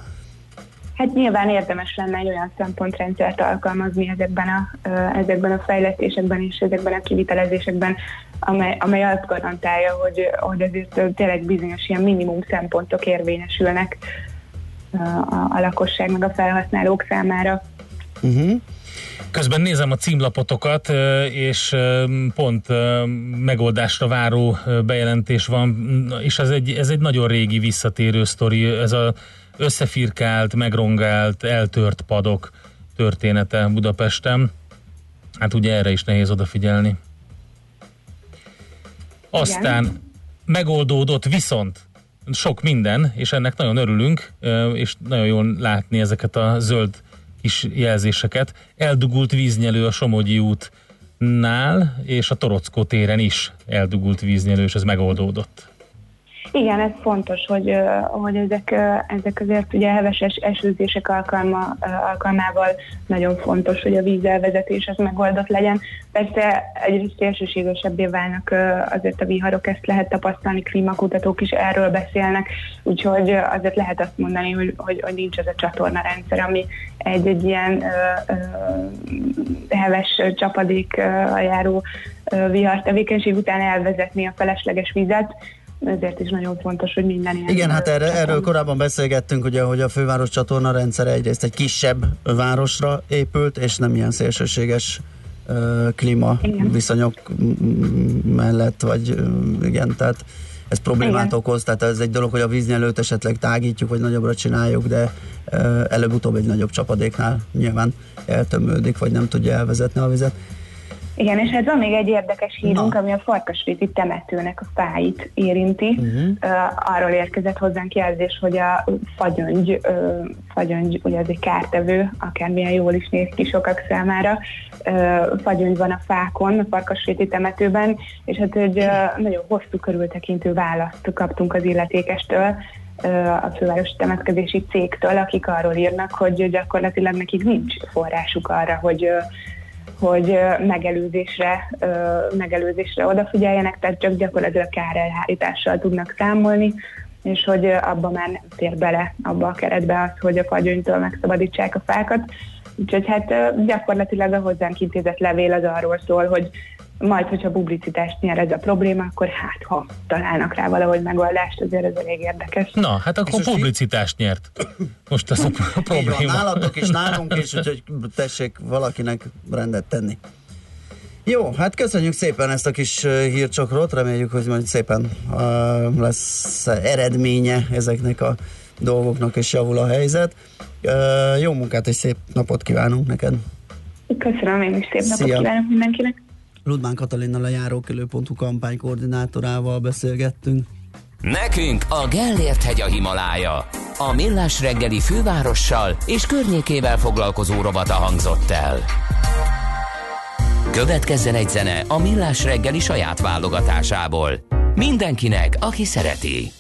Hát nyilván érdemes lenne egy olyan szempontrendszert alkalmazni ezekben a, ezekben a fejlesztésekben és ezekben a kivitelezésekben, amely, amely azt garantálja, hogy, hogy azért ö, tényleg bizonyos ilyen minimum szempontok érvényesülnek a, a lakosság meg a felhasználók számára. Uh-huh. Közben nézem a címlapotokat, és pont megoldásra váró bejelentés van, és ez egy, ez egy nagyon régi visszatérő sztori, ez a összefirkált, megrongált, eltört padok története Budapesten. Hát ugye erre is nehéz odafigyelni. Aztán megoldódott viszont sok minden, és ennek nagyon örülünk, és nagyon jól látni ezeket a zöld kis jelzéseket. Eldugult víznyelő a Somogyi útnál, és a Torockó téren is eldugult víznyelő, és ez megoldódott. Igen, ez fontos, hogy, hogy ezek, ezek azért ugye heves es- esőzések alkalma, alkalmával nagyon fontos, hogy a vízelvezetés az megoldott legyen. Persze egyrészt szélsőségesebbé válnak azért a viharok, ezt lehet tapasztalni, klímakutatók is erről beszélnek, úgyhogy azért lehet azt mondani, hogy, hogy, hogy nincs ez a csatorna rendszer, ami egy, egy ilyen ö, ö, heves csapadék a járó ö, vihar tevékenység után elvezetni a felesleges vizet, ezért is nagyon fontos, hogy minden ilyen... Igen, hát erre, erről korábban beszélgettünk, ugye, hogy a főváros csatorna rendszere egyrészt egy kisebb városra épült, és nem ilyen szélsőséges ö, klíma Igen. viszonyok mellett, vagy igen, tehát ez problémát Igen. okoz, tehát ez egy dolog, hogy a víznyelőt esetleg tágítjuk, vagy nagyobbra csináljuk, de ö, előbb-utóbb egy nagyobb csapadéknál nyilván eltömődik, vagy nem tudja elvezetni a vizet. Igen, és hát van még egy érdekes hírunk, Na. ami a Farkasréti temetőnek a fáit érinti. Uh-huh. Uh, arról érkezett hozzánk jelzés, hogy a fagyöngy, uh, fagyöngy ugye ez egy kártevő, akármilyen jól is néz ki sokak számára. Uh, fagyöngy van a fákon, a Farkasréti temetőben, és hát egy uh, nagyon hosszú körültekintő választ kaptunk az illetékestől, a fővárosi temetkezési cégtől, akik arról írnak, hogy gyakorlatilag nekik nincs forrásuk arra, hogy hogy megelőzésre, megelőzésre odafigyeljenek, tehát csak gyakorlatilag kárelhárítással tudnak számolni, és hogy abba már nem fér bele, abba a keretbe az, hogy a fagyönytől megszabadítsák a fákat. Úgyhogy hát gyakorlatilag a hozzánk intézett levél az arról szól, hogy majd, hogyha publicitást nyer ez a probléma, akkor hát, ha találnak rá valahogy megoldást, azért ez elég érdekes. Na, hát akkor publicitást nyert. Most az a Így van, probléma. nálatok és nálunk is, úgyhogy tessék valakinek rendet tenni. Jó, hát köszönjük szépen ezt a kis hírcsokrot, reméljük, hogy majd szépen uh, lesz eredménye ezeknek a dolgoknak, és javul a helyzet. Uh, jó munkát és szép napot kívánunk neked! Köszönöm, én is szép napot Szia. kívánok mindenkinek. Ludmán Katalinnal a járókelő.hu kampány koordinátorával beszélgettünk. Nekünk a Gellért hegy a Himalája. A Millás reggeli fővárossal és környékével foglalkozó rovata hangzott el. Következzen egy zene a Millás reggeli saját válogatásából. Mindenkinek, aki szereti.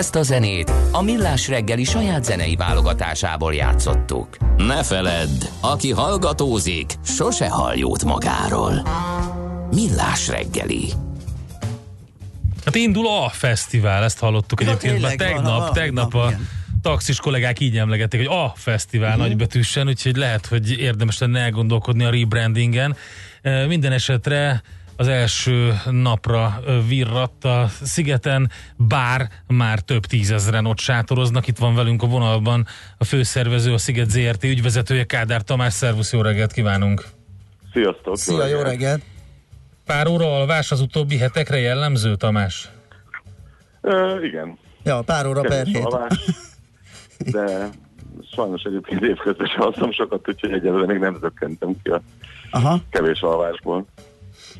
Ezt a zenét a Millás reggeli saját zenei válogatásából játszottuk. Ne feledd, aki hallgatózik, sose hall jót magáról. Millás reggeli. Hát indul a fesztivál, ezt hallottuk egyébként tényleg, tegnap, valami tegnap nap, a igen. taxis kollégák így emlegették, hogy a fesztivál Mhm. nagybetűsen, úgyhogy lehet, hogy érdemes lenne elgondolkodni a rebrandingen. Minden esetre az első napra virratt a szigeten, bár már több tízezren ott sátoroznak. Itt van velünk a vonalban a főszervező, a Sziget ZRT ügyvezetője, Kádár Tamás. Szervusz, jó reggelt kívánunk! Sziasztok! Szia, jó reggelt! Pár óra alvás az utóbbi hetekre jellemző, Tamás? Ö, igen. Ja, pár óra per hét. alvás, de sajnos egyébként évközben sem alszom sokat, úgyhogy egyelőre még nem zökkentem ki a Aha. kevés alvásból.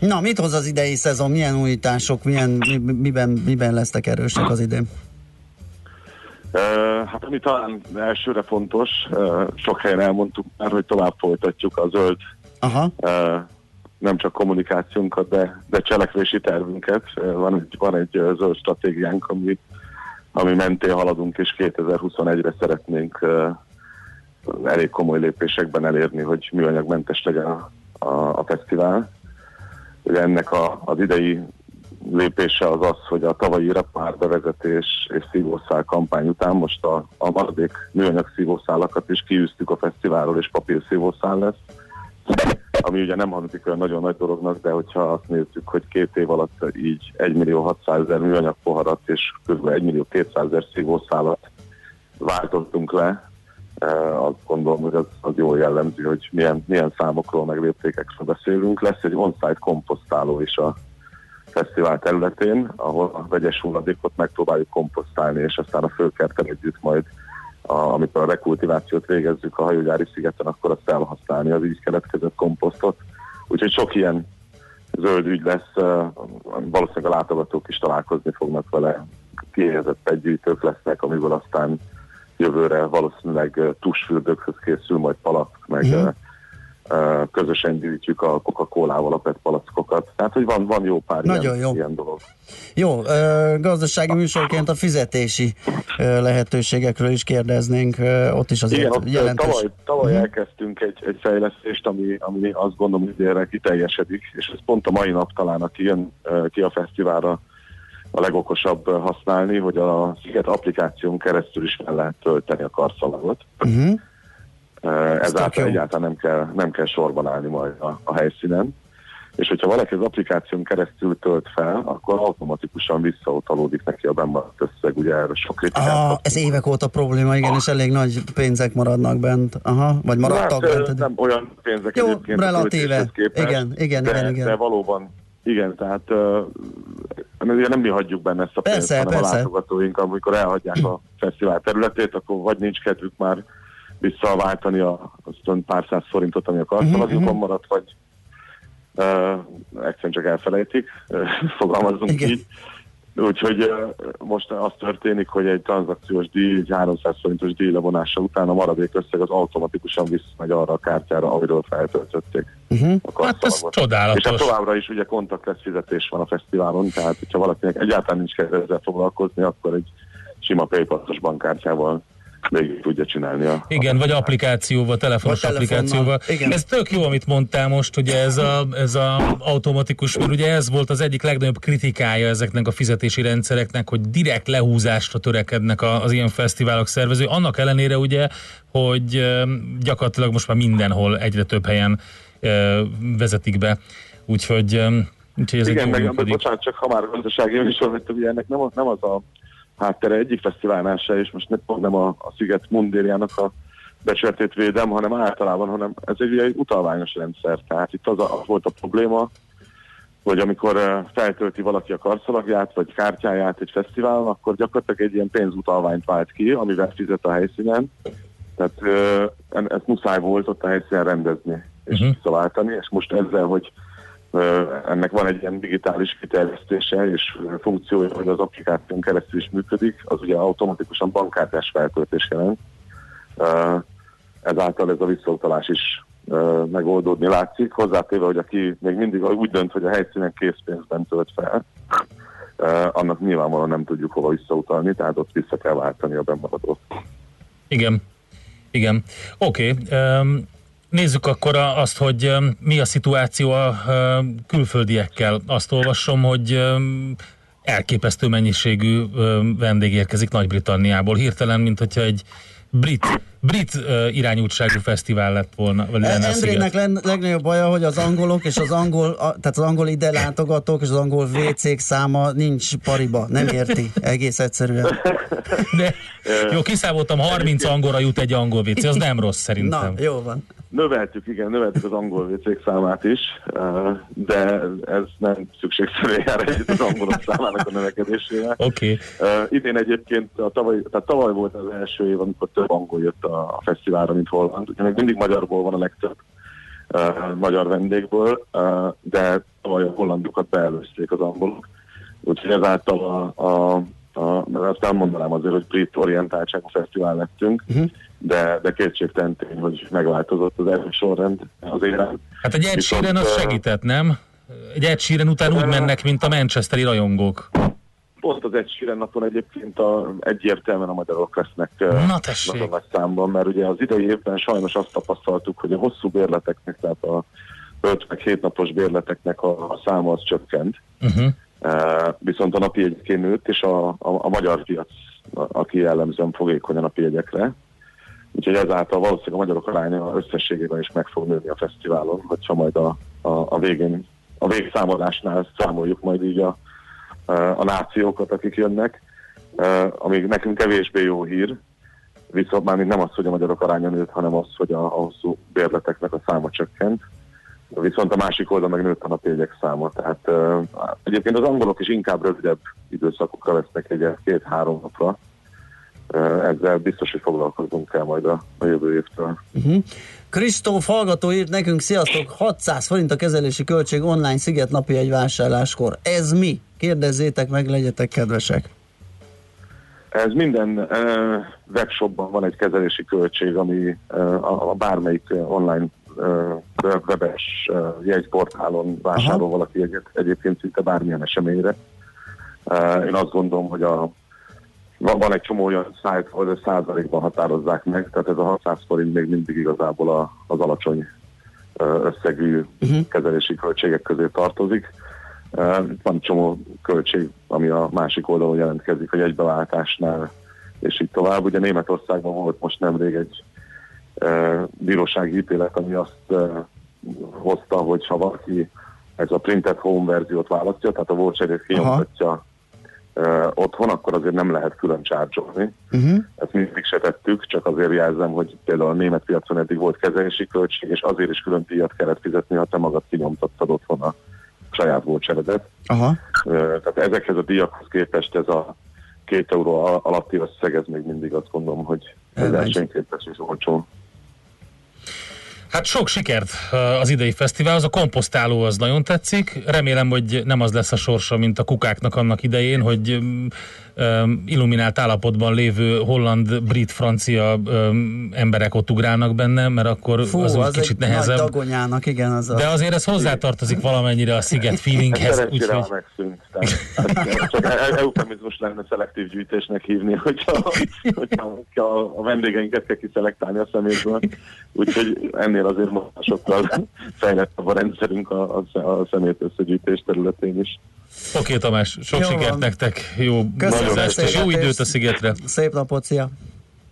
Na, mit hoz az idei szezon? Milyen újítások, milyen, mi, miben, miben lesztek erősek az idén? Hát ami talán elsőre fontos, sok helyen elmondtuk már, hogy tovább folytatjuk a zöld Aha. nem csak kommunikációnkat, de, de cselekvési tervünket. Van egy, van egy zöld stratégiánk, ami, ami mentén haladunk, és 2021-re szeretnénk elég komoly lépésekben elérni, hogy műanyagmentes legyen a, a, a fesztivál. Ugye ennek a, az idei lépése az az, hogy a tavalyi repár bevezetés és szívószál kampány után most a, a maradék műanyag szívószálakat is kiűztük a fesztiválról, és papír szívószál lesz. Ami ugye nem hangzik olyan nagyon nagy dolognak, de hogyha azt nézzük, hogy két év alatt így 1 millió 600 ezer műanyag poharat és kb. 1 millió 200 ezer szívószálat váltottunk le, azt gondolom, hogy az, az jól jellemzi, hogy milyen, milyen számokról, meg léptékekről beszélünk. Lesz egy on-site komposztáló is a fesztivál területén, ahol a vegyes hulladékot megpróbáljuk komposztálni, és aztán a fölkertel együtt majd, a, amikor a rekultivációt végezzük a hajógyári szigeten, akkor azt felhasználni az így keletkezett komposztot. Úgyhogy sok ilyen zöld ügy lesz, eh, valószínűleg a látogatók is találkozni fognak vele, kiéhezett pegygyűjtők lesznek, amiből aztán jövőre valószínűleg tusfürdőkhöz készül majd palack, meg mm. közösen gyűjtjük a Coca-Colával a PET palackokat. Tehát, hogy van, van jó pár Nagyon ilyen, jó. ilyen dolog. Jó, gazdasági műsorként a fizetési lehetőségekről is kérdeznénk, ott is azért Igen, jelentős. tavaly, tavaly Mhm. elkezdtünk egy, egy fejlesztést, ami, ami azt gondolom, hogy erre kiteljesedik, és ez pont a mai nap talán, aki jön ki a fesztiválra, a legokosabb használni, hogy a Sziget applikáción keresztül is fel lehet tölteni a karszalagot. Uh-huh. Uh, ezáltal egyáltalán nem kell, nem kell sorban állni majd a, a helyszínen. És hogyha valaki az applikáción keresztül tölt fel, akkor automatikusan visszautalódik neki a bemaradt összeg. Ugye erre sok kritikát Ah, ez évek óta probléma, igen, és elég nagy pénzek maradnak bent. Aha, vagy maradtak hát, bent. Nem olyan pénzek Jó, relatíve. képest, Igen, igen, de, igen, igen. De valóban, igen, tehát uh, ugye nem mi hagyjuk benne ezt a pénzt, Persze, hanem persze. a látogatóink, amikor elhagyják a fesztivál területét, akkor vagy nincs kedvük már visszaváltani a, azt a pár száz forintot, ami a karszalagjukon Mhm, mhm. maradt, vagy uh, egyszerűen csak elfelejtik, fogalmazunk Igen. így. Úgyhogy most az történik, hogy egy tranzakciós díj, egy 300 forintos díj levonása után a maradék összeg az automatikusan visszmegy arra a kártyára, amiről feltöltötték Uh-huh. a Hát ez csodálatos. És hát továbbra is ugye kontaktless fizetés van a fesztiválon, tehát hogyha valakinek egyáltalán nincs kedve ezzel foglalkozni, akkor egy sima PayPal-os bankkártyával végig tudja csinálni a, Igen, vagy applikációval, telefonos Vagy applikációval. Igen. Ez tök jó, amit mondtál most, ugye ez a, ez a automatikus, mert ugye ez volt az egyik legnagyobb kritikája ezeknek a fizetési rendszereknek, hogy direkt lehúzásra törekednek a- az ilyen fesztiválok szervező. Annak ellenére ugye, hogy gyakorlatilag most már mindenhol egyre több helyen vezetik be. Úgyhogy, úgyhogy ez Igen, meg működik. bocsánat, csak ha már gazdasági műsor, ugye ennek nem, az- nem az a háttere egyik fesztiválnál se, és most nem, nem a, a Sziget mundérjának a becsületét védem, hanem általában, hanem ez egy, egy utalványos rendszer. Tehát itt az, a, az volt a probléma, hogy amikor eh, feltölti valaki a karszalagját, vagy kártyáját egy fesztiválon, akkor gyakorlatilag egy ilyen pénzutalványt vált ki, amivel fizet a helyszínen. Tehát eh, ezt muszáj volt ott a helyszínen rendezni és uh-huh. visszaváltani, és most ezzel, hogy ennek van egy ilyen digitális kiterjesztése és funkciója, hogy az applikáción keresztül is működik, az ugye automatikusan bankkártyás feltöltés jelent. Ezáltal ez a visszautalás is megoldódni látszik, hozzátéve, hogy aki még mindig úgy dönt, hogy a helyszínen készpénzben tölt fel, annak nyilvánvalóan nem tudjuk hova visszautalni, tehát ott vissza kell váltani a bemaradót. Igen, igen. Oké, okay. Nézzük akkor azt, hogy mi a szituáció a külföldiekkel. Azt olvasom, hogy elképesztő mennyiségű vendég érkezik Nagy-Britanniából. Hirtelen, mint hogyha egy brit, brit uh, irányultságú fesztivál lett volna. Endrének legnagyobb baja, hogy az angolok és az angol, a, tehát az angol ide látogatók és az angol WC-k száma nincs pariba, nem érti, egész egyszerűen. De, jó, kiszámoltam, 30 angolra jut egy angol vicc, az nem rossz szerintem. Na, jó van. Növeltük, igen, növeltük az angol WC számát is, de ez nem szükségszerűen jár együtt az angolok számának a növekedésével. Oké. Okay. Idén egyébként a tavaly, tehát tavaly volt az első év, amikor több angol jött a, a fesztiválra, mint holland. Ugye még mindig magyarból van a legtöbb uh, magyar vendégből, uh, de tavaly a hollandokat beelőzték az angolok. Úgyhogy ezáltal a, a, a, azt elmondanám azért, hogy brit orientáltságú fesztivál lettünk, Uh-huh. de, de kétségtelen tény, hogy megváltozott az első sorrend az éren. Hát egy Sheeran az ö, segített, nem? Egy Sheeran után úgy mennek, mint a manchesteri rajongók. Pont az egy Sheeran napon egyébként a, egyértelműen a magyarok lesznek Na nagyon nagy számban, mert ugye az idei évben sajnos azt tapasztaltuk, hogy a hosszú bérleteknek, tehát a 5 meg 7 napos bérleteknek a, a száma az csökkent. Uh-huh. Uh, viszont a napi jegyként nőtt, és a, a, a magyar piac, aki jellemzően fogékony a napi jegyekre. Úgyhogy ezáltal valószínűleg a magyarok aránya összességében is meg fog nőni a fesztiválon, hogyha majd a, a, a végén, a végszámolásnál számoljuk majd így a, a nációkat, akik jönnek, ami nekünk kevésbé jó hír, viszont már nem az, hogy a magyarok aránya nőtt, hanem az, hogy a, a hosszú bérleteknek a száma csökkent. Viszont a másik oldal meg nőtt a napjegyek száma. Tehát egyébként az angolok is inkább rövidebb időszakokra vesznek egyet, két-három napra. Uh, ezzel biztos, hogy foglalkozunk kell majd a, a jövő évtől. Uh-huh. Kristóf hallgató írt nekünk, sziasztok, 600 forint a kezelési költség online sziget napi egy vásárláskor. Ez mi? Kérdezzétek meg, legyetek kedvesek. Ez minden uh, webshopban van egy kezelési költség, ami uh, a, a bármelyik online uh, webes uh, jegyportálon vásárol Aha. valaki jegyet, egyébként szinte bármilyen eseményre. Uh, én azt gondolom, hogy a, van, van egy csomó olyan szájt, hogy a százalékban határozzák meg, tehát ez a 600 forint még mindig igazából a, az alacsony összegű Uh-huh. kezelési költségek közé tartozik. Van csomó költség, ami a másik oldalon jelentkezik, hogy egybeváltásnál, és így tovább. Ugye Németországban volt most nemrég egy bírósági ítélet, ami azt hozta, hogy ha valaki ez a printed home verziót választja, tehát a voucherét kinyomtatja otthon, akkor azért nem lehet külön csárcsolni. Uh-huh. Ezt mindig se tettük, csak azért jelzem, hogy például a német piacon eddig volt kezelési költség, és azért is külön díjat kellett fizetni, ha te magad kinyomtattad otthon a saját voucheredet. Aha. Tehát ezekhez a díjakhoz képest ez a két euró al- alatti összeg, ez még mindig azt gondolom, hogy versenyképes és olcsó. Hát sok sikert az idei fesztivál, az a komposztáló az nagyon tetszik. Remélem, hogy nem az lesz a sorsa, mint a kukáknak annak idején, hogy um, um, illuminált állapotban lévő holland, brit, francia um, emberek ott ugrálnak benne, mert akkor Fú, az, az, kicsit egy nehezebb. nagy dagonyának, igen, az a... De azért ez hozzátartozik valamennyire a sziget feelinghez, Szerencsére úgyhogy megszűnt. Tehát, csak e- eufemizmus lenne szelektív gyűjtésnek hívni, hogyha, hogyha a, a vendégeinket kell kiszelektálni a szemétből. Úgyhogy ennél azért most sokkal fejlettebb a rendszerünk a, a, a szemét összegyűjtés területén is. oké Tamás, sok Jó sikert van. nektek, jó utazást és jó időt a szigetre. Szép napot, szia!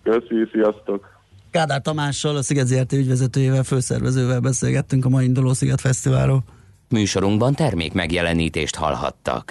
Köszi, sziasztok! Kádár Tamással, a Sziget ZRT ügyvezetőjével, főszervezővel beszélgettünk a mai induló Sziget Fesztiválról. Műsorunkban termék megjelenítést hallhattak.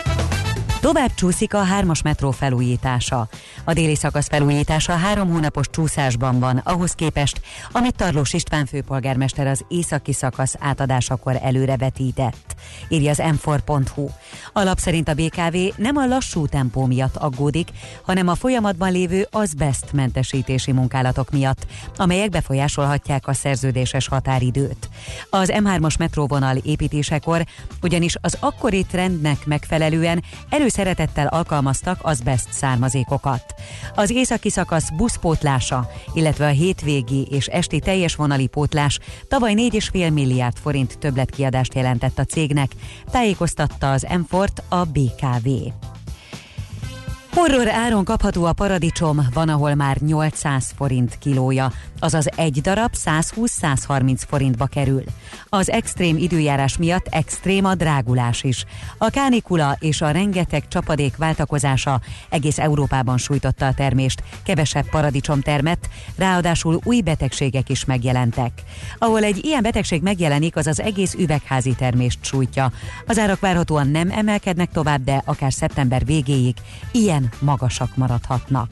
Tovább csúszik a hármas metró felújítása. A déli szakasz felújítása három hónapos csúszásban van, ahhoz képest, amit Tarlós István főpolgármester az északi szakasz átadásakor előrevetített, írja az m4.hu. A lap szerint a BKV nem a lassú tempó miatt aggódik, hanem a folyamatban lévő azbest mentesítési munkálatok miatt, amelyek befolyásolhatják a szerződéses határidőt. Az M3-as metróvonal építésekor ugyanis az akkori trendnek megfelelően előszeretettel alkalmaztak azbest származékokat. Az északi szakasz buszpótlása, illetve a hétvégi és esti teljes vonali pótlás tavaly 4,5 milliárd forint többletkiadást jelentett a cégnek, tájékoztatta az m a BKV. Horror áron kapható a paradicsom, van, ahol már 800 forint kilója, azaz egy darab 120-130 forintba kerül. Az extrém időjárás miatt extrém a drágulás is. A kánikula és a rengeteg csapadék váltakozása egész Európában sújtotta a termést, kevesebb paradicsom termett, ráadásul új betegségek is megjelentek. Ahol egy ilyen betegség megjelenik, az az egész üvegházi termést sújtja. Az árak várhatóan nem emelkednek tovább, de akár szeptember végéig ilyen magasak maradhatnak.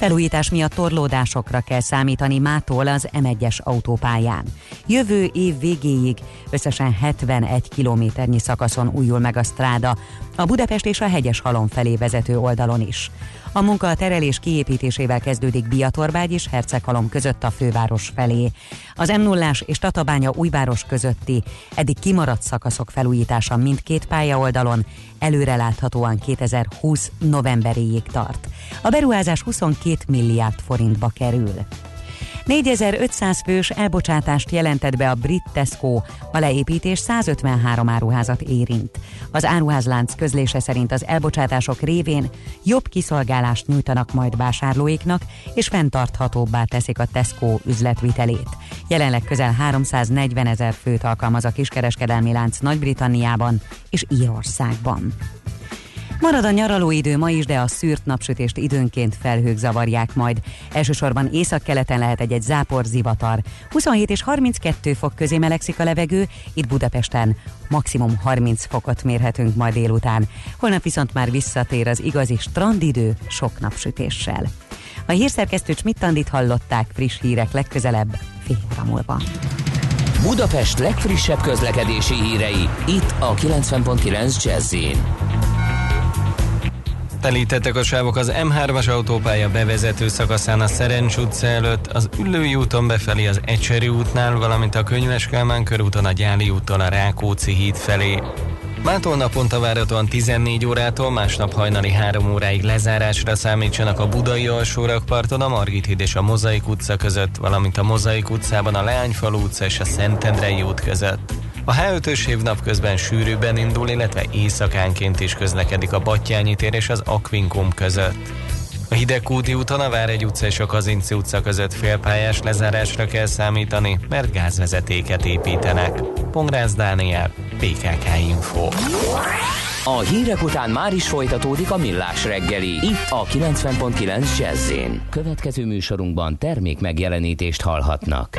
Felújítás miatt torlódásokra kell számítani mától az M1-es autópályán. Jövő év végéig összesen 71 kilométernyi szakaszon újul meg a stráda, a Budapest és a hegyes halom felé vezető oldalon is. A munka a terelés kiépítésével kezdődik Biatorbágy és Herceghalom között a főváros felé. Az m 0 és Tatabánya újváros közötti eddig kimaradt szakaszok felújítása mindkét pálya oldalon előreláthatóan 2020 novemberéig tart. A beruházás 22 milliárd forintba kerül. 4500 fős elbocsátást jelentett be a brit Tesco, a leépítés 153 áruházat érint. Az áruházlánc közlése szerint az elbocsátások révén jobb kiszolgálást nyújtanak majd vásárlóiknak, és fenntarthatóbbá teszik a Tesco üzletvitelét. Jelenleg közel 340 ezer főt alkalmaz a kiskereskedelmi lánc Nagy-Britanniában és Írországban. Marad a nyaralóidő ma is, de a szűrt napsütést időnként felhők zavarják majd. Elsősorban északkeleten lehet egy-egy zápor zivatar. 27 és 32 fok közé melegszik a levegő, itt Budapesten maximum 30 fokot mérhetünk majd délután. Holnap viszont már visszatér az igazi strandidő sok napsütéssel. A hírszerkesztő Csmittandit hallották friss hírek legközelebb fél óra múlva. Budapest legfrissebb közlekedési hírei, itt a 90.9 jazz Telítettek a sávok az M3-as autópálya bevezető szakaszán a Szerencs utca előtt, az Üllői úton befelé az Ecseri útnál, valamint a Könyves Kálmán körúton a Gyáli úttól a Rákóczi híd felé. Mától naponta várhatóan 14 órától, másnap hajnali 3 óráig lezárásra számítsanak a Budai alsórakparton, a Margit híd és a Mozaik utca között, valamint a Mozaik utcában a Leányfalu utca és a Szentendrei út között. A H5-ös év napközben sűrűbben indul, illetve éjszakánként is közlekedik a Battyányi tér és az Akvinkum között. A Hidegkúti úton a Váregy utca és a Kazinci utca között félpályás lezárásra kell számítani, mert gázvezetéket építenek. Pongrász Dániel, PKK Info. A hírek után már is folytatódik a millás reggeli, itt a 90.9 jazz Következő műsorunkban termék megjelenítést hallhatnak.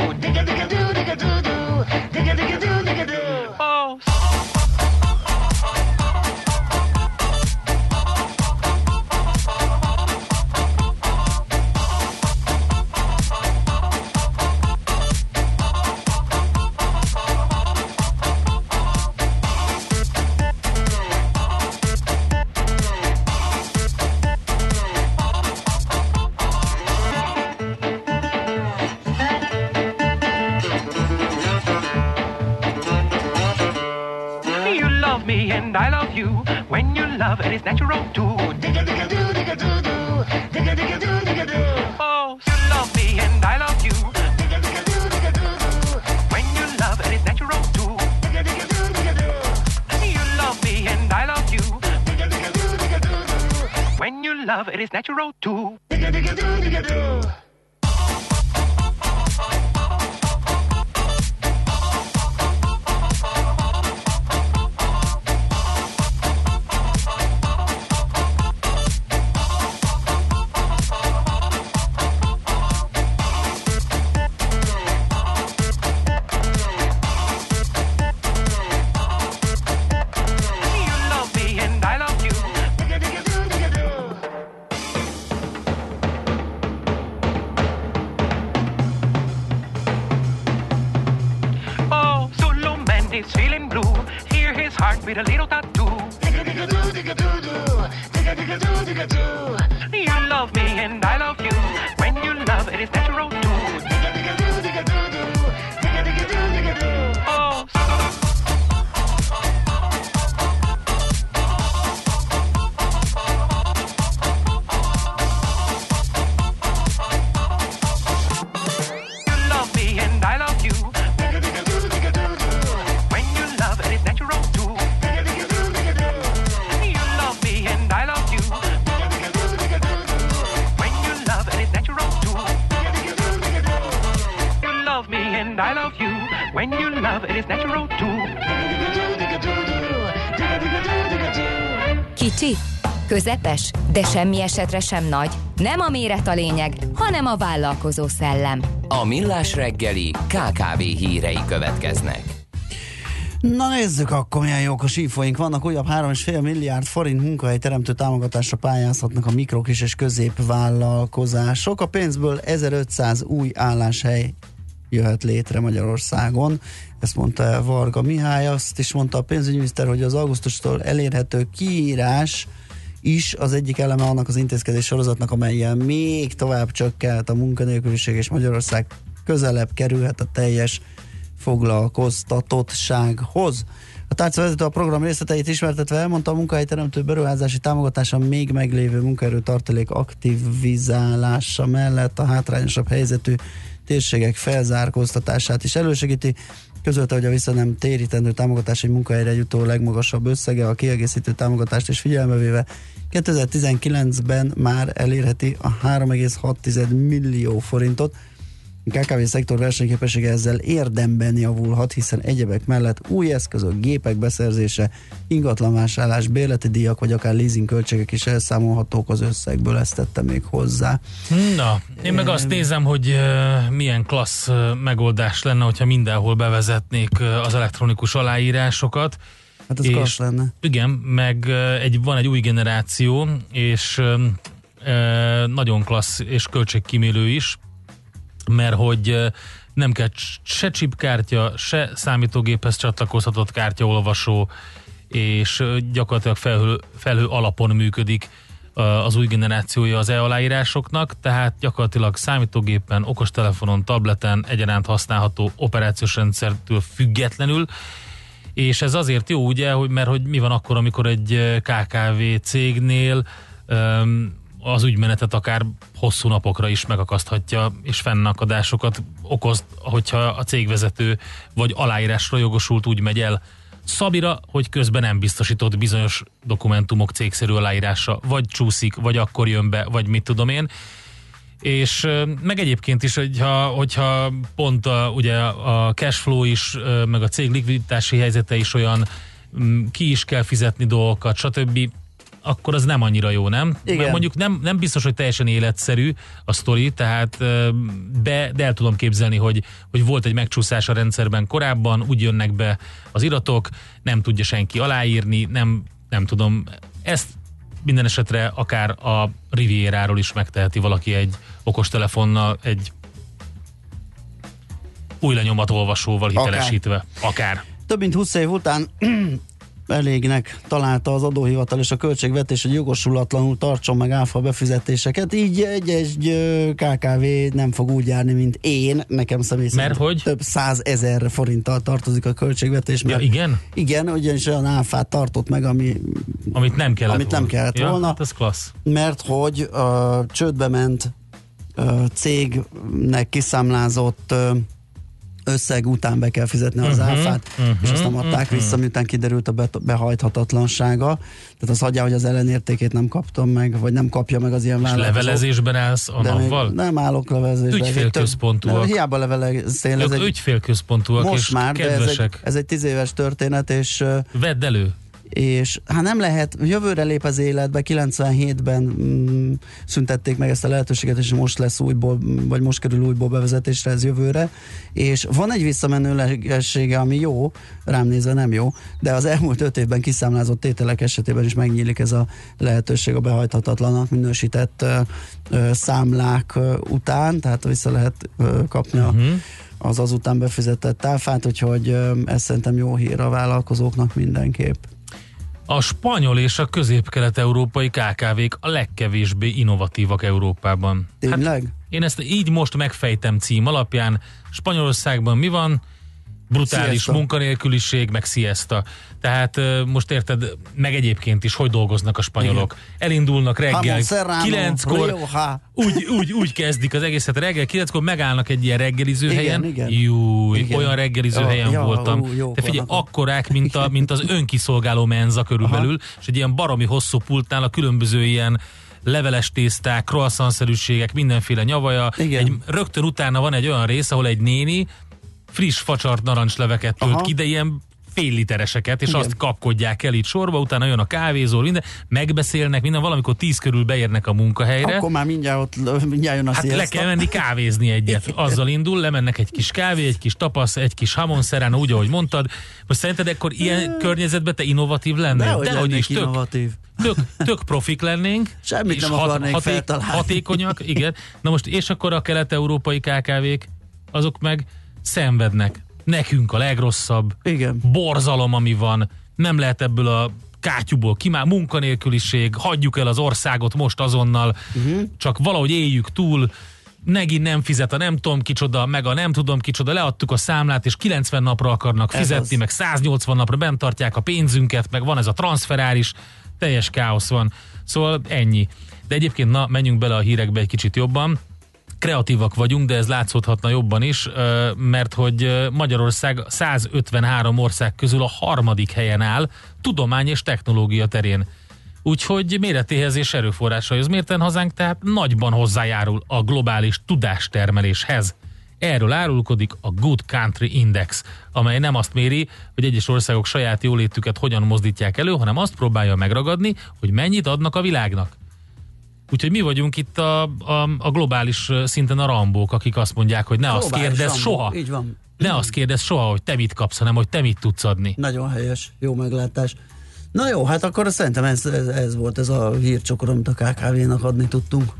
Közepes, de semmi esetre sem nagy. Nem a méret a lényeg, hanem a vállalkozó szellem. A Millás reggeli KKV hírei következnek. Na nézzük akkor, milyen jók a sífoink vannak. Újabb 3,5 milliárd forint munkahely teremtő támogatásra pályázhatnak a mikro, kis és középvállalkozások. A pénzből 1500 új álláshely jöhet létre Magyarországon. Ezt mondta Varga Mihály, azt is mondta a pénzügyminiszter, hogy az augusztustól elérhető kiírás is az egyik eleme annak az intézkedés sorozatnak, amelyen még tovább csökkent a munkanélküliség, és Magyarország közelebb kerülhet a teljes foglalkoztatottsághoz. A tárcavezető a program részleteit ismertetve elmondta a munkahelyteremtő beruházási támogatása még meglévő munkaerő tartalék aktivizálása mellett a hátrányosabb helyzetű térségek felzárkóztatását is elősegíti. Közölte, hogy a vissza nem térítendő támogatás egy munkahelyre jutó legmagasabb összege, a kiegészítő támogatást is figyelembe véve 2019-ben már elérheti a 3,6 millió forintot, a KKV szektor versenyképessége ezzel érdemben javulhat, hiszen egyebek mellett új eszközök, gépek beszerzése, ingatlanvásárlás, bérleti díjak vagy akár leasing költségek is elszámolhatók az összegből, ezt tette még hozzá. Na, én meg azt nézem, hogy milyen klassz megoldás lenne, hogyha mindenhol bevezetnék az elektronikus aláírásokat. Hát ez klassz lenne. Igen, meg egy, van egy új generáció, és uh, nagyon klassz és költségkímélő is, mert hogy nem kell se chipkártya, se számítógéphez csatlakozhatott kártyaolvasó, és gyakorlatilag felhő, felhő alapon működik az új generációja az e-aláírásoknak, tehát gyakorlatilag számítógépen, okostelefonon, tableten egyaránt használható operációs rendszertől függetlenül, és ez azért jó, ugye, hogy, mert hogy mi van akkor, amikor egy KKV cégnél um, az ügymenetet akár hosszú napokra is megakaszthatja, és fennakadásokat okoz, hogyha a cégvezető vagy aláírásra jogosult úgy megy el Szabira, hogy közben nem biztosított bizonyos dokumentumok cégszerű aláírása, vagy csúszik, vagy akkor jön be, vagy mit tudom én. És meg egyébként is, hogyha, hogyha pont a, ugye a cashflow is, meg a cég likviditási helyzete is olyan, mm, ki is kell fizetni dolgokat, stb., akkor az nem annyira jó, nem? Igen. Mert mondjuk nem, nem biztos, hogy teljesen életszerű a sztori, tehát be, de el tudom képzelni, hogy, hogy volt egy megcsúszás a rendszerben korábban, úgy jönnek be az iratok, nem tudja senki aláírni, nem, nem tudom, ezt minden esetre akár a Rivieráról is megteheti valaki egy okostelefonnal, egy új lenyomatolvasóval hitelesítve. Akár. Több mint 20 év után elégnek találta az adóhivatal és a költségvetés, hogy jogosulatlanul tartson meg áfa befizetéseket, így egy, egy ö, KKV nem fog úgy járni, mint én, nekem személy Mert hogy? több százezer forinttal tartozik a költségvetés. Ja, igen? Igen, ugyanis olyan áfát tartott meg, ami, Amit nem kellett amit nem volna. kellett ja, volna. Hát ez klassz. mert hogy a csődbe ment ö, cégnek kiszámlázott ö, összeg után be kell fizetni az Mhm, áfát, és azt nem adták mhm. vissza, miután kiderült a behajthatatlansága. Tehát az hagyja, hogy az ellenértékét nem kaptam meg, vagy nem kapja meg az ilyen vállalkozó. levelezésben állsz a navval? Nem állok levelezésben. Ügyfélközpontúak. Hiába leveleztél. Ez Ők egy, ügyfélközpontúak most és már, de ez egy, kedvesek. ez egy tíz éves történet, és Vedd elő. És hát nem lehet, jövőre lép az életbe, 97-ben mm, szüntették meg ezt a lehetőséget, és most lesz újból, vagy most kerül újból bevezetésre ez jövőre, és van egy visszamenőlegessége, ami jó, rám nézve nem jó, de az elmúlt öt évben kiszámlázott tételek esetében is megnyílik ez a lehetőség a behajthatatlanak minősített ö, ö, számlák ö, után, tehát vissza lehet ö, kapni a Mhm. az azután befizetett áfát, úgyhogy ez szerintem jó hír a vállalkozóknak mindenképp. A spanyol és a közép-kelet-európai KKV-k a legkevésbé innovatívak Európában. Tényleg? Hát én ezt így most megfejtem cím alapján. Spanyolországban mi van? Brutális Siesta. munkanélküliség, meg siesta. Tehát most érted, meg egyébként is, hogy dolgoznak a spanyolok. Elindulnak reggel Jamon serrano, 9-kor, Rioja. úgy, úgy, úgy kezdik az egészet reggel, 9-kor megállnak egy ilyen reggeliző Igen, helyen. igen. Júj, Igen. olyan reggeliző Ja, helyen ja, voltam. ú, jók De figyelj, akkorák, mint, a, mint az önkiszolgáló menza körülbelül, és egy ilyen baromi hosszú pultnál a különböző ilyen leveles tészták, croissantszerűségek, mindenféle nyavaja. Igen. Egy, rögtön utána van egy olyan rész, ahol egy néni friss facsart narancsleveket tölt Aha. ki, de ilyen fél litereseket, és Igen. azt kapkodják el itt sorba, utána jön a kávézó, minden, megbeszélnek, minden, valamikor tíz körül beérnek a munkahelyre. Akkor már mindjárt, ott, mindjárt jön a Hát le kell menni kávézni egyet. Azzal indul, lemennek egy kis kávé, egy kis tapasz, egy kis hamon szerán, úgy, ahogy mondtad. Most szerinted akkor ilyen környezetben te innovatív lennél? Dehogy Dehogy lennék is, innovatív. tök, tök profik lennénk. Semmit és nem akarnék feltalálni. Hatékonyak, igen. Na most, és akkor a kelet-európai KKV-k, azok meg szenvednek. Nekünk a legrosszabb. Igen. Borzalom, ami van. Nem lehet ebből a kátyúból kimá, munkanélküliség, hagyjuk el az országot most azonnal, uh-huh. csak valahogy éljük túl, megint nem fizet a nem tudom kicsoda, meg a nem tudom kicsoda, leadtuk a számlát, és 90 napra akarnak Ez fizetni, az. meg 180 napra bent tartják a pénzünket, meg van ez a transferáris, teljes káosz van. Szóval ennyi. De egyébként, na, menjünk bele a hírekbe egy kicsit jobban. Kreatívak vagyunk, de ez látszódhatna jobban is, mert hogy Magyarország 153 ország közül a harmadik helyen áll tudomány és technológia terén. Úgyhogy méretéhez és erőforrásaihoz mérten hazánk tehát nagyban hozzájárul a globális tudástermeléshez. Erről árulkodik a Good Country Index, amely nem azt méri, hogy egyes országok saját jólétüket hogyan mozdítják elő, hanem azt próbálja megragadni, hogy mennyit adnak a világnak. Úgyhogy mi vagyunk itt a, a, a globális szinten a rambók, akik azt mondják, hogy ne azt Globális kérdezz Rambó, soha. Így van. Ne azt kérdezz soha, hogy te mit kapsz, hanem hogy te mit tudsz adni. Nagyon helyes, jó meglátás. Na jó, hát akkor szerintem ez, ez, ez volt ez a hírcsokor, amit a KKV-nak adni tudtunk.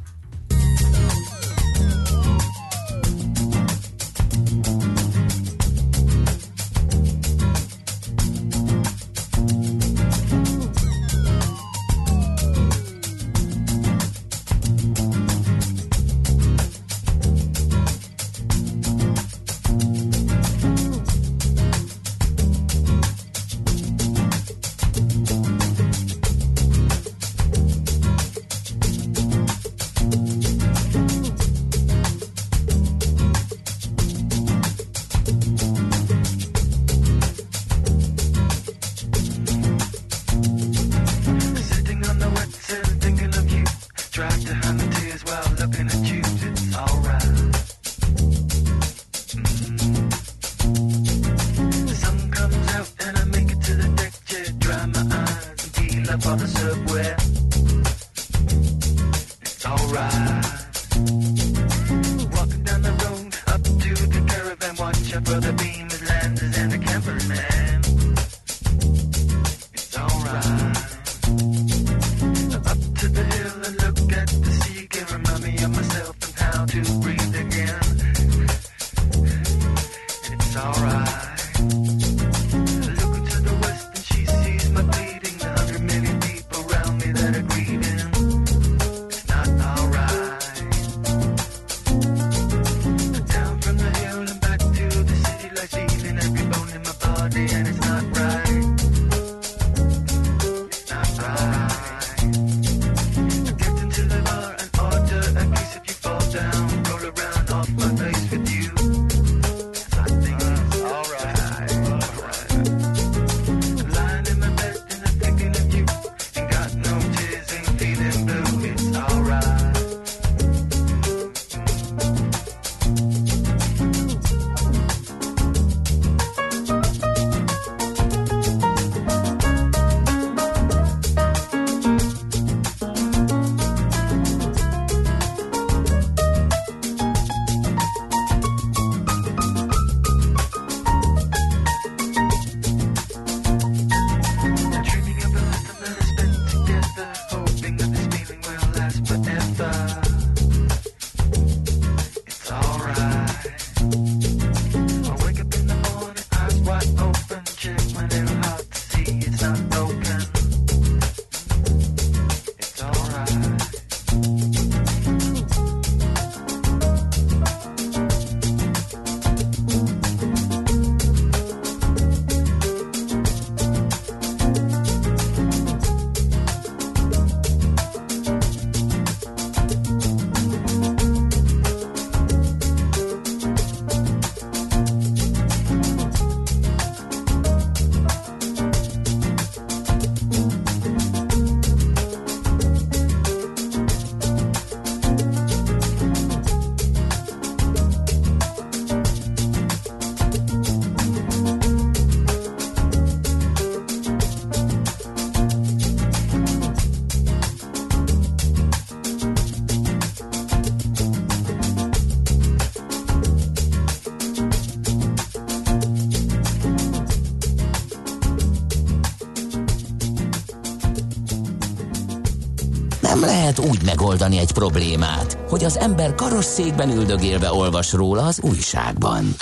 Lehet úgy megoldani egy problémát, hogy az ember karosszékben üldögélve olvas róla az újságban.